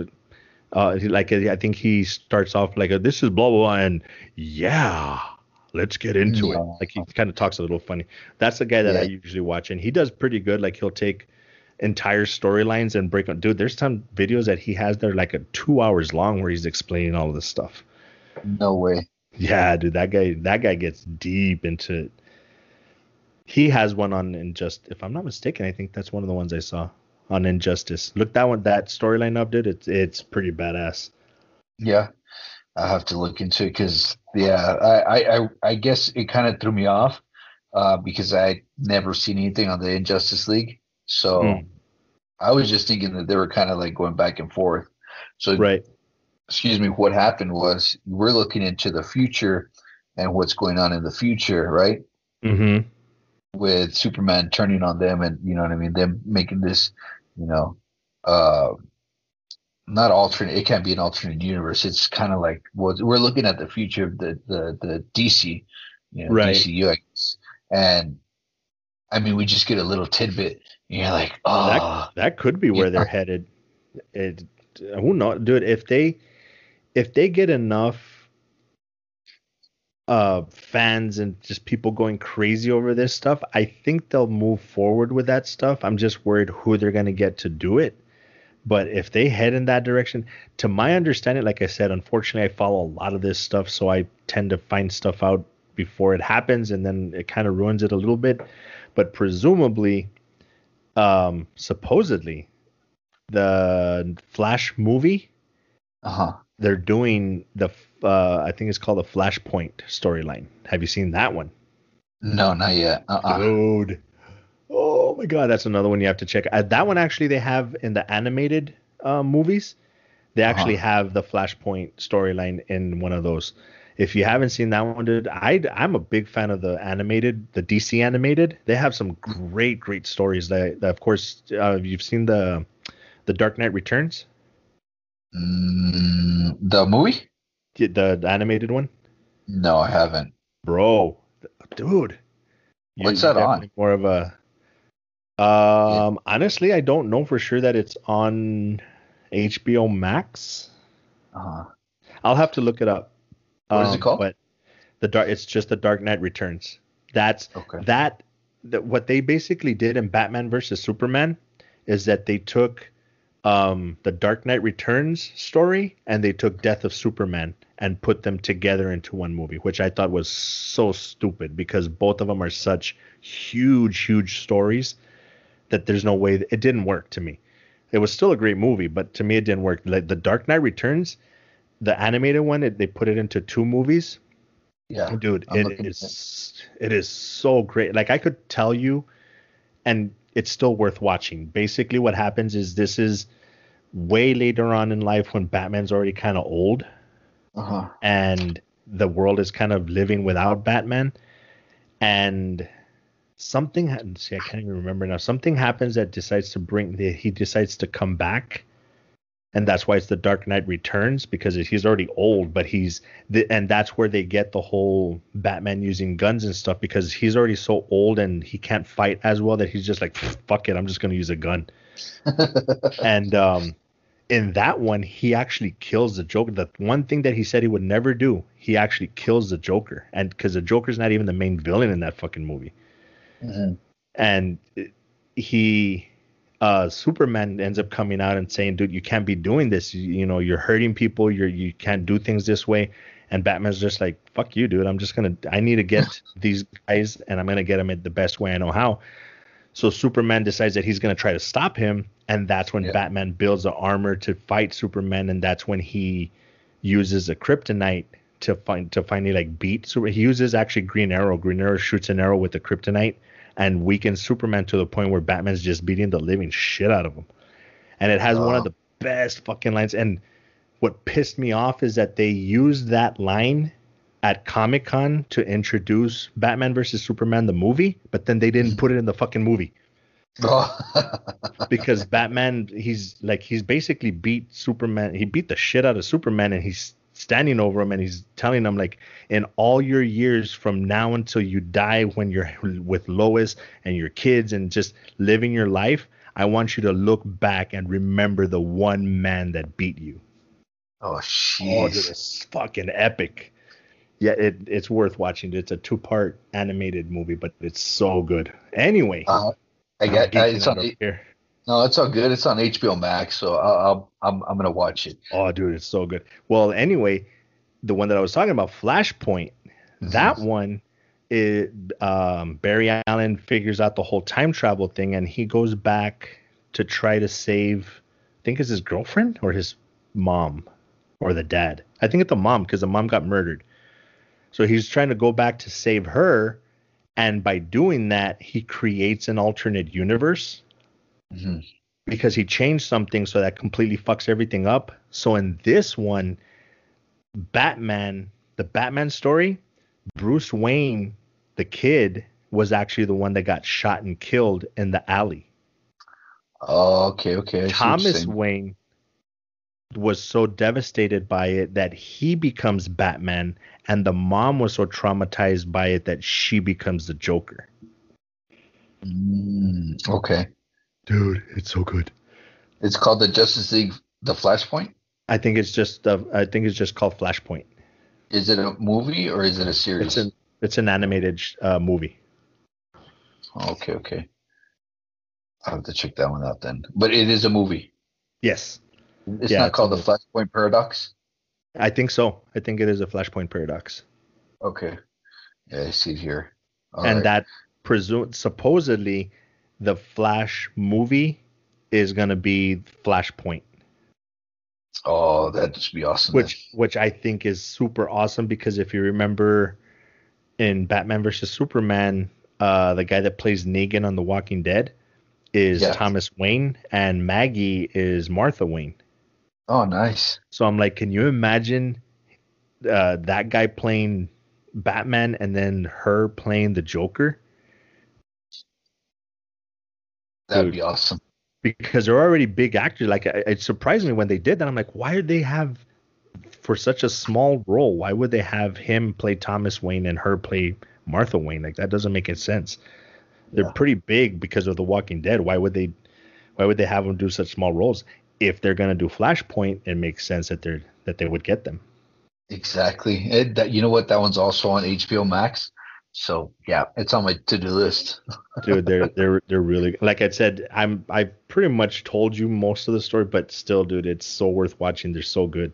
uh he, like I think he starts off like this is blah blah blah and yeah let's get into it like he kind of talks a little funny that's the guy that I usually watch and he does pretty good like he'll take entire storylines and break on dude there's some videos that he has that are like a two hours long where he's explaining all of this stuff No way. Yeah dude that guy that guy gets deep into it he has one on injustice if i'm not mistaken i think that's one of the ones i saw on injustice look that one that storyline up dude it's it's pretty badass Yeah, I have to look into it because yeah, I, I I guess it kind of threw me off uh, because I never seen anything on the Injustice League, so Mm. I was just thinking that they were kind of like going back and forth. So right excuse me, what happened was we're looking into the future and what's going on in the future, right? mm-hmm With Superman turning on them and you know what I mean, them making this, you know, uh not alternate it can't be an alternate universe. It's kind of like well, we're looking at the future of the the, the DC, you know, Right. DCU, I guess. And I mean we just get a little tidbit and you're like, oh that could be where they're headed it who knows dude if they if they get enough uh fans and just people going crazy over this stuff i think they'll move forward with that stuff. I'm just worried who they're going to get to do it. But if they head in that direction to my understanding like i said unfortunately i follow a lot of this stuff so i tend to find stuff out before it happens and then it kind of ruins it a little bit. But presumably um supposedly the flash movie uh-huh. They're doing the uh i think it's called the flashpoint storyline have you seen that one No, not yet. Uh-uh. dude oh my god that's another one you have to check uh, that one actually they have in the animated uh, movies They actually uh-huh. have the Flashpoint storyline in one of those. If you haven't seen that one, dude, I I'm a big fan of the animated, the DC animated. They have some great, great stories. That, that of course, uh, you've seen the the Dark Knight Returns. Mm, the movie, the, the animated one. No, I haven't, bro. Dude, what's that on? More of a. Um, yeah. honestly, I don't know for sure that it's on HBO Max. Uh-huh. I'll have to look it up. What um, is it um, called? But the dark, it's just the Dark Knight Returns. That's okay. that. That what they basically did in Batman versus Superman is that they took um, the Dark Knight Returns story and they took Death of Superman and put them together into one movie, which I thought was so stupid because both of them are such huge, huge stories that there's no way it didn't work to me. It was still a great movie, but to me it didn't work. Like the Dark Knight Returns, the animated one, it, they put it into two movies. Yeah, dude, I'm it is it. it is so great. Like I could tell you, and it's still worth watching. Basically, what happens is this is way later on in life when Batman's already kind of old, uh-huh. and the world is kind of living without Batman, and something see I can't even remember now. Something happens that decides to bring the, he decides to come back, and that's why it's the Dark Knight Returns because he's already old, but he's the, and that's where they get the whole Batman using guns and stuff because he's already so old and he can't fight as well that he's just like fuck it, I'm just gonna use a gun. *laughs* and um, in that one, he actually kills the Joker. The one thing that he said he would never do, he actually kills the Joker, and because the Joker's not even the main villain in that fucking movie. Mm-hmm. And he, uh, Superman ends up coming out and saying, "Dude, you can't be doing this. You, you know, you're hurting people. You're you can't do things this way." And Batman's just like, "Fuck you, dude. I'm just gonna. I need to get *laughs* these guys, and I'm gonna get them in the best way I know how." So Superman decides that he's gonna try to stop him, and that's when yeah. Batman builds the armor to fight Superman, and that's when he uses a kryptonite to find to finally like beat. So he uses actually Green Arrow. Green Arrow shoots an arrow with the kryptonite, and weakens Superman to the point where Batman's just beating the living shit out of him. And it has one of the best fucking lines. And what pissed me off is that they used that line at Comic Con to introduce Batman versus Superman the movie, but then they didn't put it in the fucking movie. Oh. *laughs* because Batman, he's like he's basically beat Superman. He beat the shit out of Superman, and he's standing over him and he's telling him like in all your years from now until you die when you're with Lois and your kids and just living your life, I want you to look back and remember the one man that beat you. Oh shit. Oh, it's fucking epic. Yeah, it, it's worth watching. It's a two part animated movie, but it's so good. Anyway, uh, I got uh, it's on here. No, it's all good. It's on HBO Max, so I'll, i am I'm, I'm gonna watch it. Oh, dude, it's so good. Well, anyway, the one that I was talking about, Flashpoint, mm-hmm. that one, it um, Barry Allen figures out the whole time travel thing, and he goes back to try to save. I think it's his girlfriend or his mom or the dad. I think it's the mom because the mom got murdered. So he's trying to go back to save her, and by doing that, he creates an alternate universe mm-hmm. because he changed something so that completely fucks everything up. So in this one, Batman, the Batman story, Bruce Wayne, the kid, was actually the one that got shot and killed in the alley. Oh, okay, okay. I Thomas Wayne was so devastated by it that he becomes Batman, and the mom was so traumatized by it that she becomes the Joker. Mm, okay. Dude, it's so good. It's called the Justice League the Flashpoint? I think it's just uh, I think it's just called Flashpoint. Is it a movie or is it a series? It's an it's an animated uh, movie. Okay, okay. I'll have to check that one out then. But it is a movie. Yes. It's yeah, not it's called the Flashpoint Paradox. I think so. I think it is a Flashpoint Paradox. Okay. Yeah, I see it here. All and right. that presume supposedly the Flash movie is gonna be Flashpoint. Oh, that'd just be awesome. Which which I think is super awesome because if you remember in Batman versus Superman, uh, the guy that plays Negan on The Walking Dead is yes. Thomas Wayne, and Maggie is Martha Wayne. Oh, nice. So I'm like, can you imagine uh, that guy playing Batman and then her playing the Joker? That'd Dude. be awesome. Because they're already big actors. Like, it surprised me when they did that. I'm like, why did they have for such a small role? Why would they have him play Thomas Wayne and her play Martha Wayne? Like, that doesn't make any sense. They're Yeah. pretty big because of The Walking Dead. Why would they? Why would they have them do such small roles? If they're gonna do Flashpoint, it makes sense that they're that they would get them. Exactly. It, that, you know what? That one's also on HBO Max. So yeah, it's on my to-do list. dude they're *laughs* they're they're really like i said i'm i pretty much told you most of the story but still dude it's so worth watching they're so good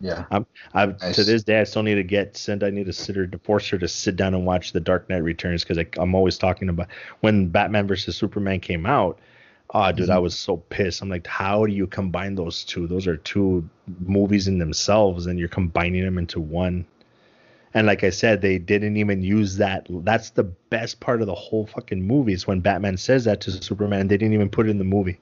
Yeah. I'm Nice. to this day i still need to get sent i need to sit her to force her to sit down and watch the dark knight returns because i'm always talking about when batman versus superman came out oh dude i Mhm. was so pissed i'm like how do you combine those two those are two movies in themselves and you're combining them into one and like I said, they didn't even use that. That's the best part of the whole fucking movie is when Batman says that to Superman. They didn't even put it in the movie.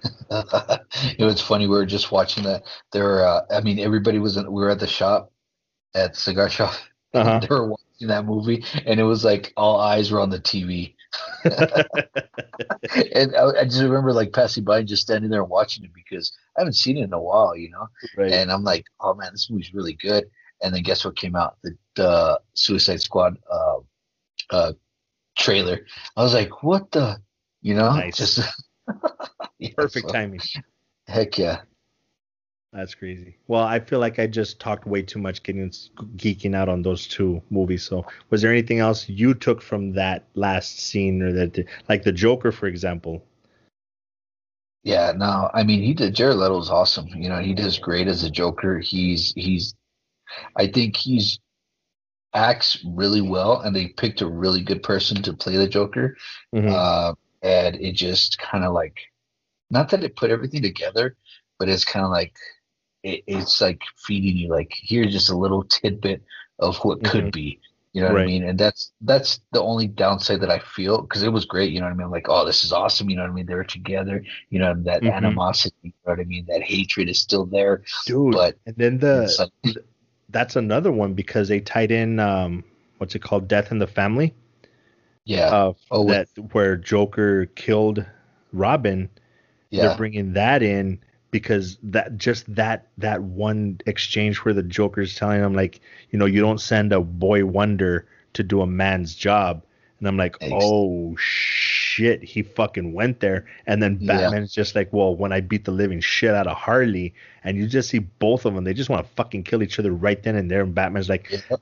*laughs* it was funny. We were just watching that. There, uh, I mean, everybody was. In, we were at the shop, at the cigar shop. Uh-huh. *laughs* They were watching that movie, and it was like all eyes were on the TV. *laughs* and I, I just remember like passing by and just standing there watching it because I haven't seen it in a while, you know. right. And I'm like, oh man, this movie's really good. And then guess what came out? The, the Suicide Squad uh, uh, trailer. I was like, what the, you know, Nice. just *laughs* Yeah, Perfect so, timing. Heck yeah. That's crazy. Well, I feel like I just talked way too much getting geeking out on those two movies. So, was there anything else you took from that last scene or that like the Joker for example? Yeah, no, I mean he did Jared Leto's awesome. You know, he does great as a Joker. He's he's I think he's acts really well and they picked a really good person to play the Joker. Mhm. Uh and it just kind of like not that it put everything together, but it's kind of like it, it's like feeding you like here's just a little tidbit of what could be. You know what Right. I mean? And that's that's the only downside that I feel because it was great. You know what I mean? Like, oh, this is awesome. You know what I mean? They were together. You know that Mhm. animosity. You know what I mean? That hatred is still there. Dude, But and then the like, that's another one because they tied in um what's it called Death in the Family? yeah, uh, Oh, that where Joker killed Robin. yeah, They're bringing that in because that just that that one exchange where the Joker's telling him like, you know, you don't send a boy wonder to do a man's job, and I'm like, Ex- oh shit, he fucking went there, and then Yeah. Batman's just like, well, when I beat the living shit out of Harley, and you just see both of them, they just want to fucking kill each other right then and there, and Batman's like, yeah.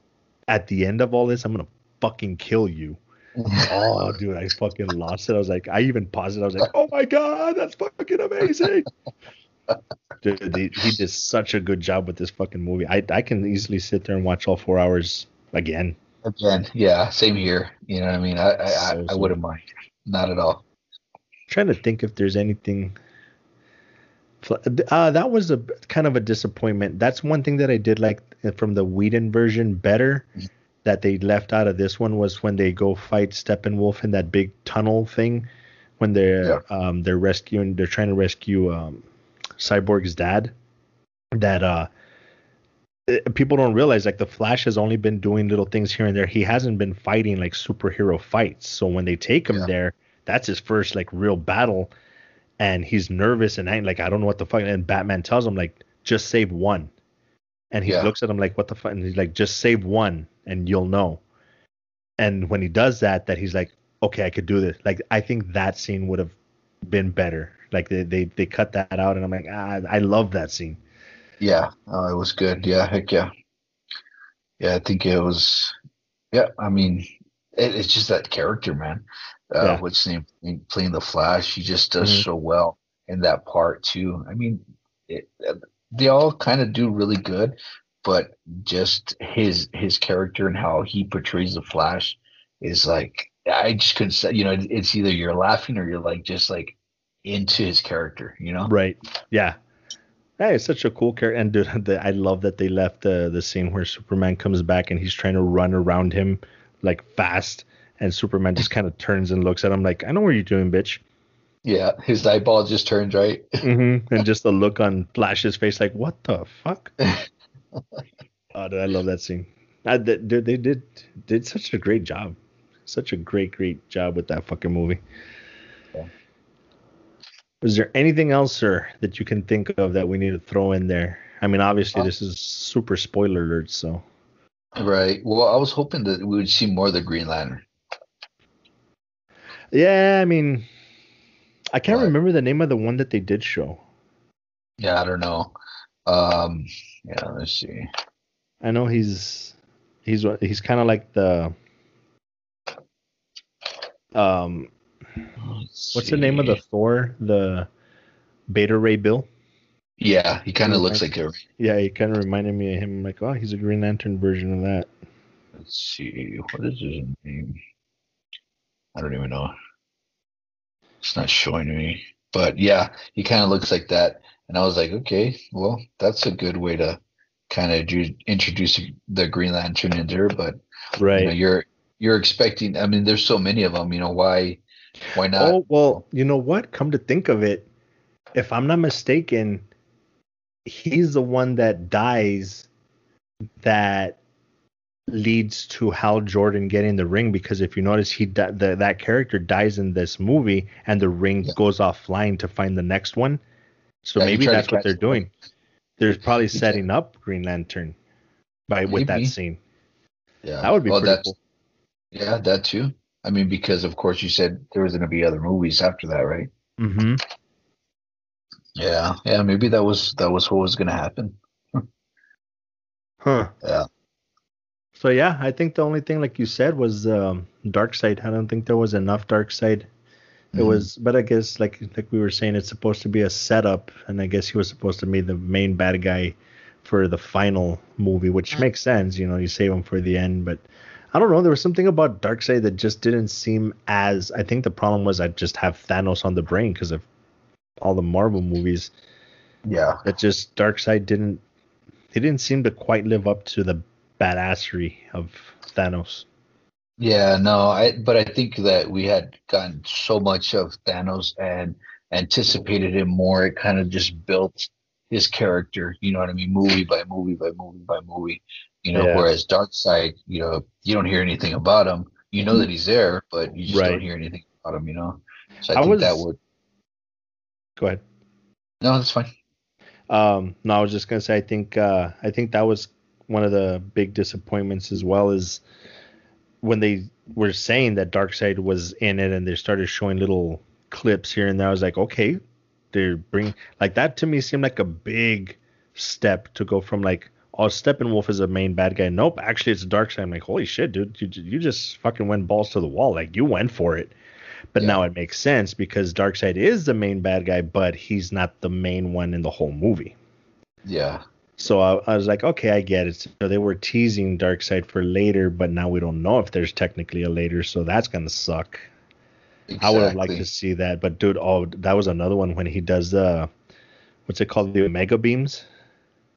at the end of all this, I'm gonna fucking kill you. *laughs* Oh, dude, I fucking lost it. I was like, I even paused it. I was like, oh my god, that's fucking amazing. *laughs* dude, he, he did such a good job with this fucking movie. I I can easily sit there and watch all four hours again. Again, yeah, same here. You know what I mean? I I, So I, I wouldn't mind. Not at all. trying to think if there's anything. Uh, that was a kind of a disappointment. That's one thing that I did like from the Whedon version better. That they left out of this one was when they go fight Steppenwolf in that big tunnel thing, when they're um, they're rescuing, they're trying to rescue um, Cyborg's dad. That uh, eh, people don't realize like the Flash has only been doing little things here and there. He hasn't been fighting like superhero fights. So when they take him Yeah. there, that's his first like real battle, and he's nervous and ang- like I don't know what the fuck. And Batman tells him like just save one, and he Yeah. looks at him like what the fuck, and he's like just save one and you'll know. And when he does that, that he's like okay I could do this. Like I think that scene would have been better. Like they they they cut that out, and I'm like ah I love that scene. Yeah, oh, it was good. Yeah, heck yeah. Yeah, I think it was. Yeah, I mean, it, it's just that character, man. Uh, Yeah. What's name playing the Flash? He just does Mhm. so well in that part too. I mean, it, they all kind of do really good, but just his his character and how he portrays the Flash is like I just couldn't say. You know, it's either you're laughing or you're like just like into his character. You know? Right. Yeah. Hey, it's such a cool character, and dude, *laughs* the, I love that they left the the scene where Superman comes back and he's trying to run around him like fast, and Superman just kind of turns and looks at him like, "I know what you're doing, bitch." Yeah, his eyeball just turns right. mm-hmm. *laughs* And just the look on Flash's face, like, what the fuck? *laughs* oh, dude, I love that scene. I, they, they did did such a great job, such a great great job with that fucking movie. Yeah. Is there anything else, sir, that you can think of that we need to throw in there? I mean, obviously, uh, this is super spoiler alert, so. Right. Well, I was hoping that we would see more of the Green Lantern. Yeah, I mean, I can't but, remember the name of the one that they did show. Yeah, I don't know. Um, yeah, let's see. I know he's he's he's kind of like the um let's what's see. the name of the Thor the Beta Ray Bill? Yeah, he kind of looks like a. Yeah, he kind of reminded me of him. I'm like, oh, he's a Green Lantern version of that. Let's see, what is his name? I don't even know. It's not showing me, but yeah, he kind of looks like that. And I was like, okay, well, that's a good way to kind of do, introduce the Green Lantern into her. But right, you know, you're you're expecting. I mean, there's so many of them. You know, why why not? Oh well, you know what? Come to think of it, if I'm not mistaken, he's the one that dies that leads to Hal Jordan getting the ring because if you notice he di- the, that character dies in this movie and the ring yeah. goes offline to find the next one. So yeah, maybe that's what they're doing. They're probably setting up Green Lantern by maybe. with that scene. Yeah, that would be well, pretty cool. Yeah, that too. I mean, because of course you said there was going to be other movies after that, right? Mm-hmm. Yeah, yeah, maybe that was that was what was gonna happen. huh. Yeah. So yeah, I think the only thing, like you said, was um, Darkseid. I don't think there was enough Darkseid. It mm-hmm. was, but I guess like like we were saying, it's supposed to be a setup, and I guess he was supposed to be the main bad guy for the final movie, which makes sense. You know, you save him for the end, but I don't know. There was something about Darkseid that just didn't seem as. I think the problem was I just have Thanos on the brain because of all the Marvel movies. Yeah. That just Darkseid didn't he didn't seem to quite live up to the badassery of Thanos. Yeah, no, I but I think that we had gotten so much of Thanos and anticipated him more. It kind of just built his character, you know what I mean, movie by movie by movie by movie. You know, yeah. whereas Darkseid, you know, you don't hear anything about him. You know that he's there, but you just right. don't hear anything about him, you know. So I, I think was, that would Go ahead. No, that's fine. Um, no, I was just gonna say I think uh, I think that was one of the big disappointments as well is when they were saying that Darkseid was in it and they started showing little clips here and there. I was like, okay, they're bringing like that to me seemed like a big step to go from like oh Steppenwolf is a main bad guy. Nope, actually it's Darkseid. I'm like, holy shit, dude, you, you just fucking went balls to the wall. Like you went for it. But yeah. now it makes sense because Darkseid is the main bad guy, but he's not the main one in the whole movie. Yeah. So I, I was like, okay, I get it. So they were teasing Darkseid for later, but now we don't know if there's technically a later, so that's gonna suck. Exactly. I would have liked to see that, but dude, oh, that was another one when he does the, what's it called, the Omega beams.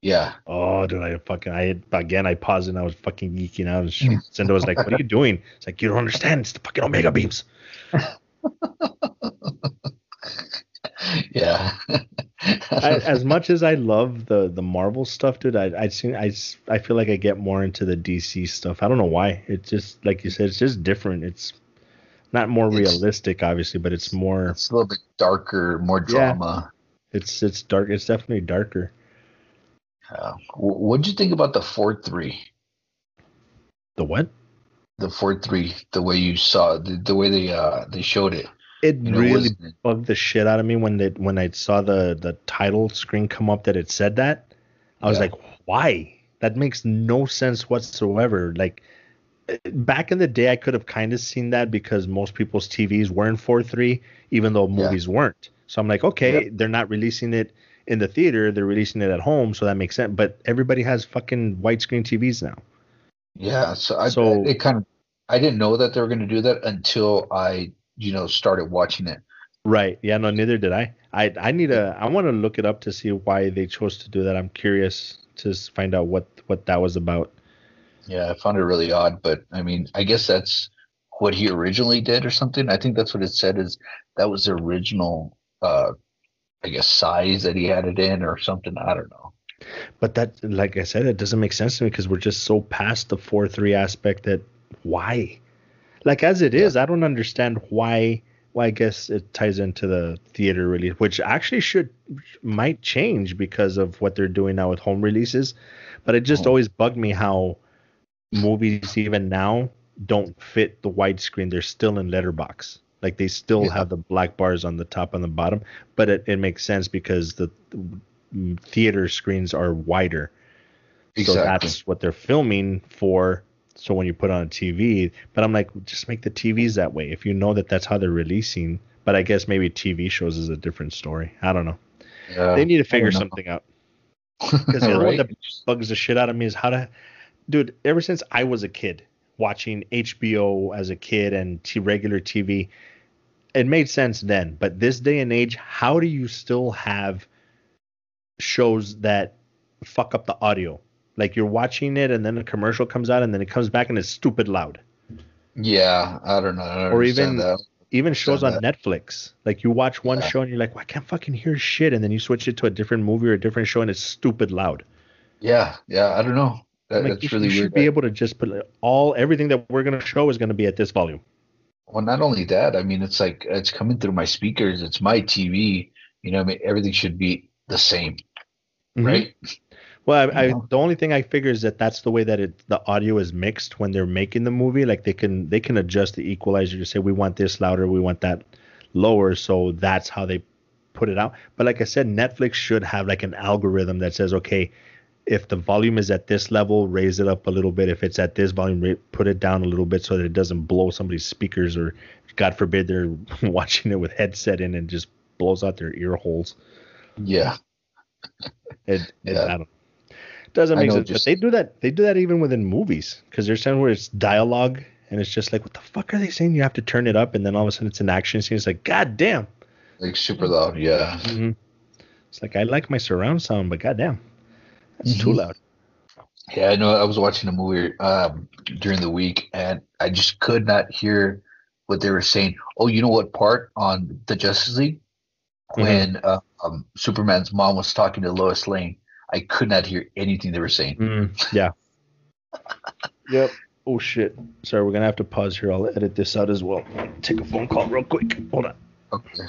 Yeah. Oh, dude, I fucking, I again, I paused and I was fucking geeking out. And *laughs* Cinda was like, "What are you doing?" It's like you don't understand. It's the fucking Omega beams. *laughs* yeah. I, as much as I love the the Marvel stuff, dude, I I seen I I feel like I get more into the DC stuff. I don't know why. It's just like you said, it's just different. It's not more it's, realistic, obviously, but it's more. It's a little bit darker, more drama. Yeah, it's it's dark. It's definitely darker. Uh, what did you think about the four three? The what? the four three the way you saw the, the way they uh they showed it. It you know, really it bugged the shit out of me when they when I saw the the title screen come up that it said that. I was yeah. like, why? That makes no sense whatsoever. Like back in the day, I could have kind of seen that because most people's TVs were in 4.3, even though movies yeah. weren't. So I'm like, okay, yep. they're not releasing it in the theater, they're releasing it at home, so that makes sense. But everybody has fucking widescreen TVs now. Yeah, so I so, it kind of I didn't know that they were going to do that until I you know started watching it. Right. Yeah. No. Neither did I. I I need a. I want to look it up to see why they chose to do that. I'm curious to find out what what that was about. Yeah, I found it really odd, but I mean, I guess that's what he originally did or something. I think that's what it said is that was the original uh I guess size that he had it in or something. I don't know. But that, like I said, it doesn't make sense to me because we're just so past the four three aspect that why? Like as it is, I don't understand why. Well, I guess it ties into the theater release, which actually should might change because of what they're doing now with home releases. But it just Oh. always bugged me how movies even now don't fit the widescreen. They're still in letterbox. Like they still Yeah. have the black bars on the top and the bottom, but it, it makes sense because the, the theater screens are wider. Exactly. So that's what they're filming for. So when you put on a TV, but I'm like, just make the TVs that way. If you know that that's how they're releasing, but I guess maybe TV shows is a different story. I don't know. Yeah, they need to figure something out. *laughs* Because the other one that bugs the shit out of me is how to, dude. Ever since I was a kid, watching HBO as a kid and t- regular TV, it made sense then. But this day and age, how do you still have shows that fuck up the audio? Like you're watching it and then a commercial comes out and then it comes back and it's stupid loud. Yeah, I don't know. I don't Or even- that. Even shows on Understand Netflix, like you watch one Yeah. show and you're like, well, I can't fucking hear shit, and then you switch it to a different movie or a different show and it's stupid loud. Yeah, yeah, I don't know. That, like, that's really you should weird. be able to just put all everything that we're gonna show is gonna be at this volume. Well, not only that, I mean, it's like it's coming through my speakers. It's my TV. You know, I mean, everything should be the same, Mhm. right? Well, I, I, the only thing I figure is that that's the way that it the audio is mixed when they're making the movie. Like they can they can adjust the equalizer to say we want this louder, we want that lower, so that's how they put it out. But like I said, Netflix should have like an algorithm that says, okay, if the volume is at this level, raise it up a little bit. If it's at this volume, ra- put it down a little bit so that it doesn't blow somebody's speakers, or God forbid they're *laughs* watching it with headset in and just blows out their ear holes. Yeah, It, it Yeah. Doesn't make sense. just- But they do that. They do that even within movies because there's some where it's dialogue and it's just like, what the fuck are they saying? You have to turn it up, and then all of a sudden it's an action scene. It's like, god damn. like super loud. Yeah, hmm It's like I like my surround sound, but god damn, that's too Mhm. loud. yeah. I know. I was watching a movie um, during the week, and I just could not hear what they were saying. Oh, you know what part on the Justice League when uh, um, Superman's mom was talking to Lois Lane? I could not hear anything they were saying. Mm, yeah. *laughs* yep. Oh shit. Sorry, we're gonna have to pause here. I'll edit this out as well. Take a phone call real quick. Hold on. Okay.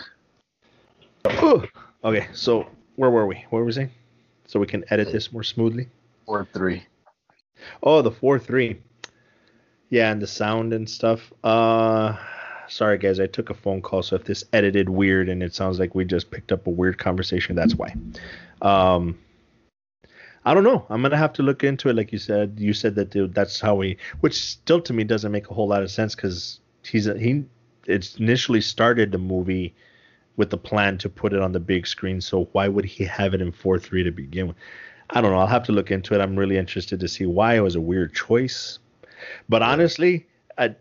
Ugh. Okay, so where were we? What were we saying? So we can edit this more smoothly. Four three. Oh, the four three. Yeah, and the sound and stuff. Uh sorry guys, I took a phone call, so if this edited weird and it sounds like we just picked up a weird conversation, that's why. Um I don't know. I'm gonna have to look into it, like you said. You said that dude, that's how we, which still to me doesn't make a whole lot of sense because he's a, he. It's initially started the movie with the plan to put it on the big screen. So why would he have it in four three to begin with? I don't know. I'll have to look into it. I'm really interested to see why it was a weird choice. But honestly, I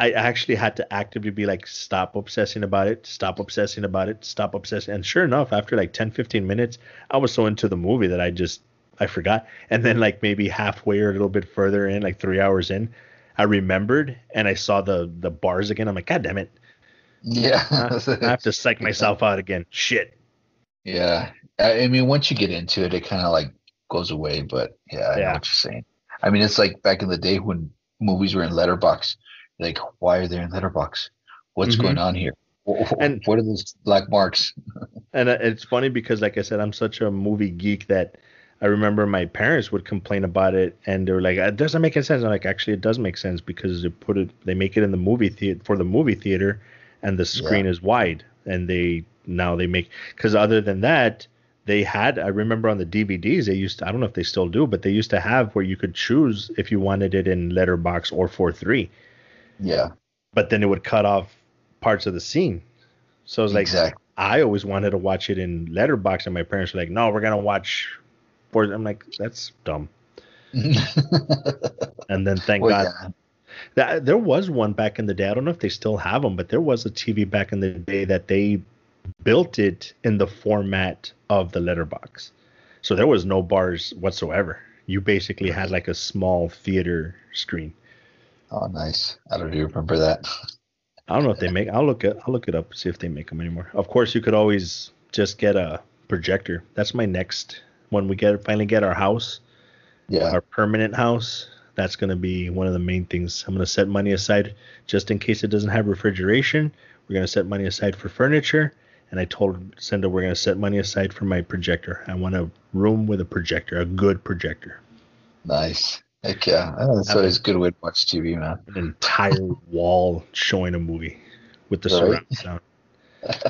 I actually had to actively be like, stop obsessing about it, stop obsessing about it, stop obsessing. And sure enough, after like 10, 15 minutes, I was so into the movie that I just I forgot. And then like maybe halfway or a little bit further in, like three hours in, I remembered and I saw the the bars again. I'm like, God damn it. Yeah. I have to psych *laughs* myself out again. Shit. Yeah. I mean, once you get into it, it kind of like goes away. But yeah, I know Yeah. what you're saying. I mean, it's like back in the day when movies were in letterbox. Like, why are they in letterbox? What's Mhm. going on here? And- what are those black marks? And uh, it's funny because, like I said, I'm such a movie geek that I remember my parents would complain about it, and they were like, "It doesn't make any sense." I'm like, "Actually, it does make sense because they put it, they make it in the movie theater for the movie theater, and the screen is wide, and they now they make because other than that." They had, I remember on the DVDs, they used to, I don't know if they still do, but they used to have where you could choose if you wanted it in letterbox or 4.3, Yeah, but then it would cut off parts of the scene. So I was like, exactly. I always wanted to watch it in letterbox, and my parents were like, "No, we're gonna watch." For I'm like, that's dumb. *laughs* And then thank Well, God yeah. that there was one back in the day. I don't know if they still have them, but there was a TV back in the day that they built it in the format of the letterbox. So there was no bars whatsoever. You basically had like a small theater screen. Oh, nice. I don't even remember that. I don't know if they make. I'll look it. I'll look it up. See if they make them anymore. Of course, you could always just get a projector. That's my next when we get finally get our house, Yeah. our permanent house. That's gonna be one of the main things. I'm gonna set money aside just in case it doesn't have refrigeration. We're gonna set money aside for furniture. And I told Cinda we're gonna set money aside for my projector. I want a room with a projector, a good projector. Nice. Heck yeah. That's Have always a good way to watch TV, man. An entire wall showing a movie with the Right. surround sound.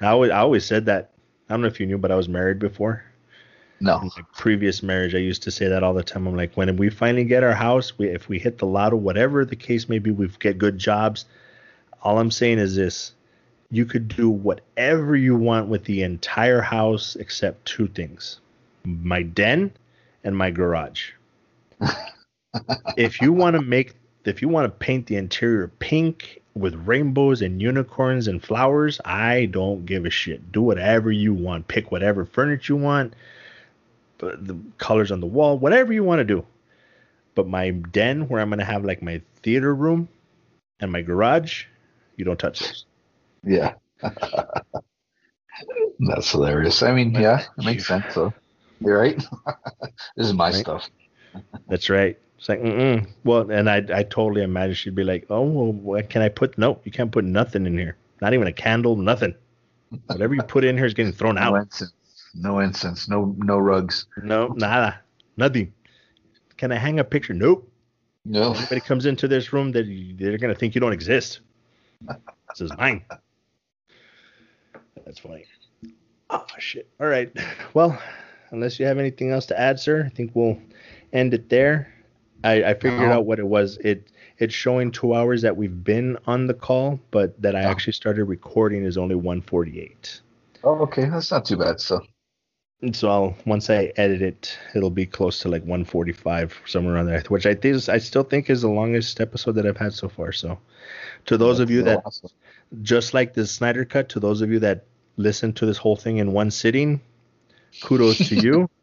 I always, I always said that. I don't know if you knew, but I was married before. No. In previous marriage, I used to say that all the time. I'm like, when we finally get our house, we, if we hit the lotto, whatever the case may be, we get good jobs. All I'm saying is this: you could do whatever you want with the entire house except two things: my den and my garage. If you want to make, if you want to paint the interior pink with rainbows and unicorns and flowers, I don't give a shit. Do whatever you want. Pick whatever furniture you want the colors on the wall, whatever you want to do. But my den, where I'm gonna have like my theater room and my garage, you don't touch those. Yeah. *laughs* That's hilarious. I mean, yeah, it makes sense though. You're right. *laughs* this is my Right. stuff. That's right. It's like, mm well, and I, I totally imagine she'd be like, oh, well, what can I put? No, you can't put nothing in here. Not even a candle, nothing. Whatever you put in here is getting thrown No out. incense. No incense. No no rugs. No, nada, nothing. Can I hang a picture? Nope. No. Anybody comes into this room, that they're gonna think you don't exist. This is mine. That's funny. Oh shit. All right. Well, unless you have anything else to add, sir, I think we'll end it there. I, I figured No. out what it was. It it's showing two hours that we've been on the call, but that I Oh. actually started recording is only 148. Oh, okay. That's not too bad. So And so I'll once I edit it, it'll be close to like 145 somewhere around there, which I think is, I still think is the longest episode that I've had so far. So, to those of you that Awesome. just like the Snyder cut, to those of you that listen to this whole thing in one sitting, kudos to you. *laughs*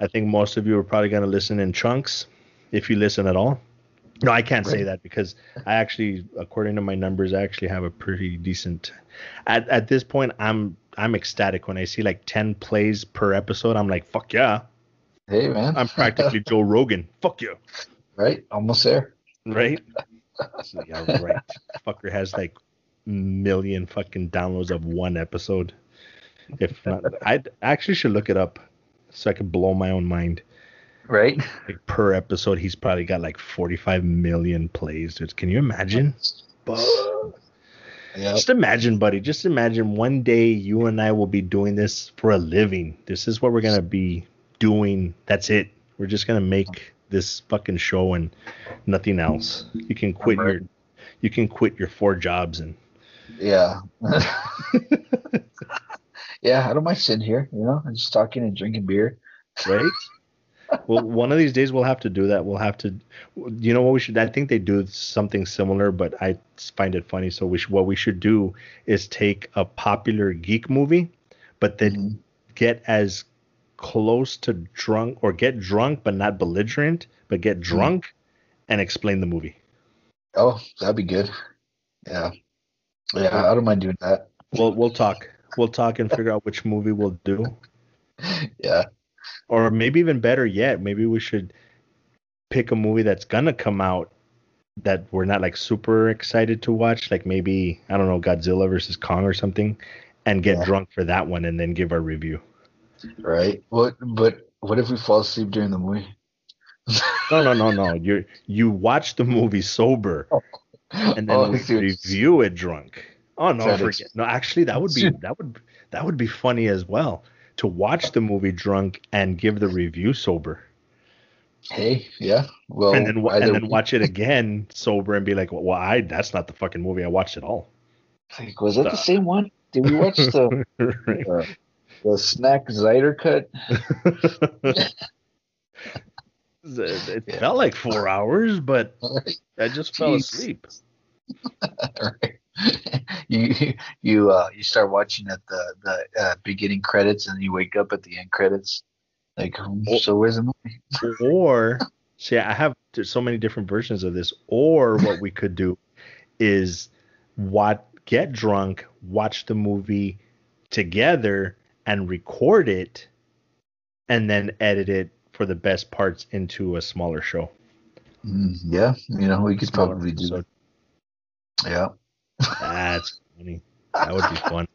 I think most of you are probably going to listen in chunks, if you listen at all. No, I can't say that because I actually, according to my numbers, I actually have a pretty decent. At at this point, I'm I'm ecstatic when I see like 10 plays per episode. I'm like, fuck yeah, Hey man. I'm practically Joe Rogan. *laughs* Fuck you. right. Almost there. right? *laughs* So, yeah, right. Fucker has like million fucking downloads of one episode. If not, I actually should look it up so I can blow my own mind. Right. Like per episode, he's probably got like 45 million plays. Dude. Can you imagine? Yeah. Just imagine, buddy. Just imagine one day you and I will be doing this for a living. This is what we're gonna be doing. That's it. We're just gonna make this fucking show and nothing else. You can quit Right. your you can quit your four jobs and Yeah. *laughs* *laughs* yeah. I don't mind sitting here. You know, and just talking and drinking beer. right? well, one of these days we'll have to do that. We'll have to, you know, what we should. I think they do something similar, but I find it funny. So we should, what we should do is take a popular geek movie, but then Mhm. get as close to drunk or get drunk but not belligerent, but get drunk and explain the movie. Oh, that'd be good. Yeah. Yeah. I don't mind doing that. We'll we'll talk. We'll talk and figure out which movie we'll do. Yeah. Or maybe even better yet, maybe we should pick a movie that's gonna come out that we're not like super excited to watch, like maybe I don't know Godzilla versus Kong or something, and get Yeah. drunk for that one and then give our review. Right. What? But what if we fall asleep during the movie? No, no, no, no. You you watch the movie sober *laughs* oh. and then Oh, we review it drunk. Oh no, forget. No, actually, that would be *laughs* that would that would be funny as well to watch the movie drunk and give the review sober. Hey, yeah. Well, and then and then watch it again sober and be like, well, I that's not the fucking movie I watched at all. Like, was that the same one? Did we watch the *laughs* Right. uh, the snack Zyder cut? *laughs* it it Yeah. felt like four hours, but I just fell Jeez. asleep. Right. *laughs* you you uh you start watching at the the uh, beginning credits and you wake up at the end credits. Like, so where's the movie? Or *laughs* See, I have so many different versions of this. Or what we could do is what get drunk, watch the movie together, and record it, and then edit it for the best parts into a smaller show. Mm, yeah, you know, we could probably do that. Yeah. That's funny. That would be fun.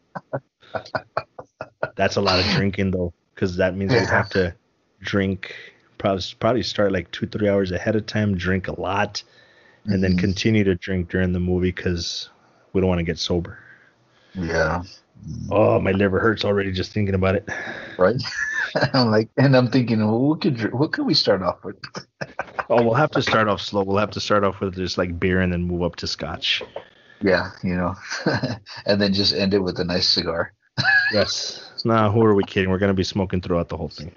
That's a lot of drinking though, because that means yeah. we have to drink probably probably start like two three hours ahead of time, drink a lot, and mm-hmm. then continue to drink during the movie because we don't want to get sober. Yeah. Oh, my liver hurts already just thinking about it. Right. *laughs* I'm like, and I'm thinking, well, what could what could we start off with? oh, we'll have to start off slow. We'll have to start off with just like beer and then move up to scotch. Yeah, you know, *laughs* and then just end it with a nice cigar. yes. Now, who are we kidding? We're gonna be smoking throughout the whole thing.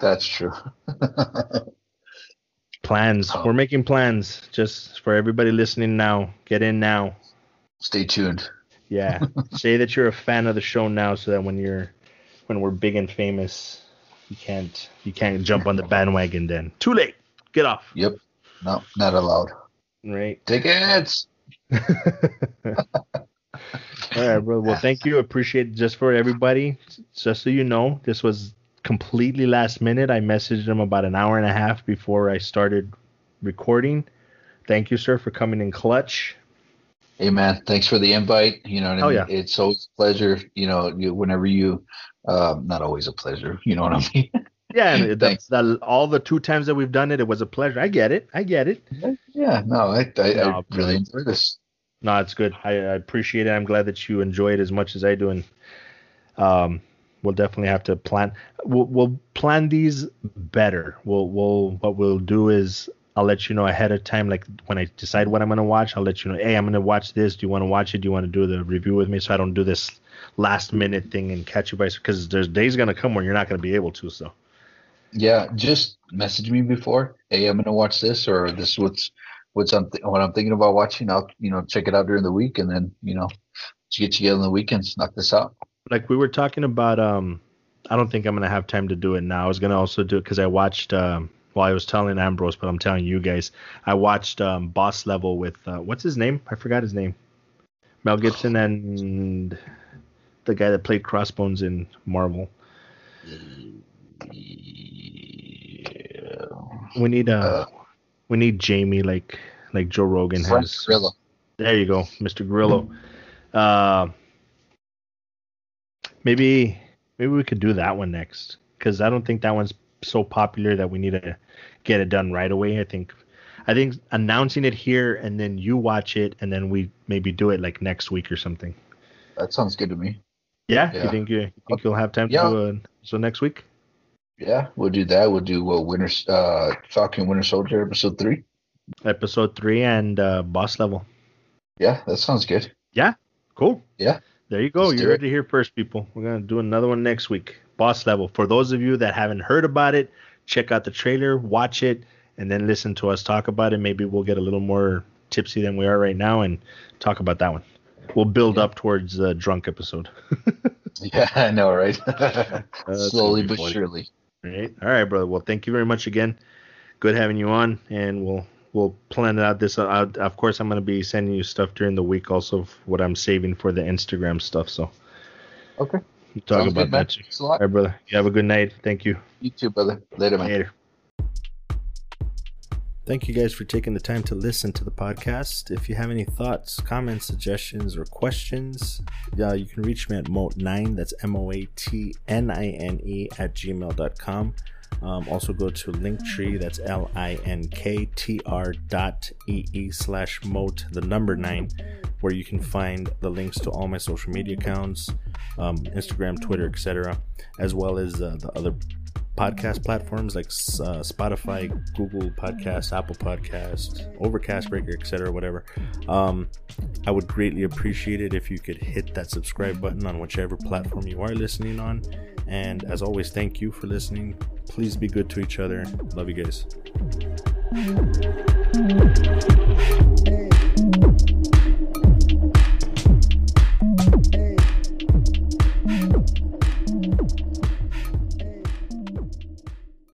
That's true. *laughs* plans. Oh. We're making plans just for everybody listening now. Get in now. Stay tuned. Yeah. *laughs* Say that you're a fan of the show now so that when you're when we're big and famous, you can't you can't jump on the bandwagon then. Too late. Get off. Yep. No, not allowed. Right. Tickets. All right, bro. Well, thank you. Appreciate it. Just for everybody, just so you know, this was completely last minute. I messaged him about an hour and a half before I started recording. Thank you, sir, for coming in clutch. Hey, man. Thanks for the invite. You know, oh, I mean? yeah. it's always a pleasure. You know, whenever you, um, not always a pleasure. You know what I mean? *laughs* Yeah, and the, all the two times that we've done it, it was a pleasure. I get it. I get it. Yeah, no, I, I, no, I really enjoy this. No, it's good. I, I, appreciate it. I'm glad that you enjoy it as much as I do, and um, we'll definitely have to plan. We'll, we'll plan these better. We'll we'll what we'll do is I'll let you know ahead of time. Like when I decide what I'm gonna watch, I'll let you know. Hey, I'm gonna watch this. Do you want to watch it? Do you want to do the review with me? So I don't do this last minute thing and catch you by because there's days gonna come when you're not gonna be able to. So. Yeah, just message me before. Hey, I'm gonna watch this, or this is what's what's I'm th- what I'm thinking about watching. I'll you know check it out during the week, and then you know to get together on the weekends, knock this out like we were talking about um I don't think I'm gonna have time to do it now. I was gonna also do it because I watched um well I was telling Ambrose, but I'm telling you guys, I watched um Boss Level with uh, what's his name? I forgot his name. Mel Gibson *sighs* and the guy that played Crossbones in Marvel. We need uh, uh we need Jamie like like Joe Rogan Frank has. Grillo. There you go, Mr. Grillo. Uh Maybe maybe we could do that one next because I don't think that one's so popular that we need to get it done right away. I think I think announcing it here and then you watch it and then we maybe do it like next week or something. That sounds good to me. Yeah, yeah. you think you, you think you'll have time to yeah. do it so next week? Yeah, we'll do that. We'll do what Winter uh Falcon Winter Soldier episode three. Episode three and uh boss level. Yeah, that sounds good. Yeah, cool. Yeah. There you go. Let's You're ready to hear first, people. We're gonna do another one next week. Boss level. For those of you that haven't heard about it, check out the trailer, watch it, and then listen to us talk about it. Maybe we'll get a little more tipsy than we are right now and talk about that one. We'll build yeah. up towards the drunk episode. *laughs* *laughs* yeah, I know, right? uh, *laughs* Slowly but funny. surely. All right, brother. Well, thank you very much again. Good having you on, and we'll we'll plan it out this uh, of course i'm going to be sending you stuff during the week also what i'm saving for the instagram stuff so. Okay. We'll talk Sounds about good, that. Thanks a lot. all right brother. You have a good night. Thank you. You too brother. Later man. Later Thank you guys for taking the time to listen to the podcast. If you have any thoughts, comments, suggestions, or questions, uh, you can reach me at moat9, that's M O A T N I N E, at gmail.com. Um, also go to Linktree, that's L I N K T R dot E E slash moat, the number nine, where you can find the links to all my social media accounts, um, Instagram, Twitter, etc., as well as uh, the other podcast platforms like uh, Spotify, Google Podcast, Apple Podcast, Overcast, Breaker, etc., whatever. Um, I would greatly appreciate it if you could hit that subscribe button on whichever platform you are listening on. And as always, thank you for listening. Please be good to each other. Love you guys.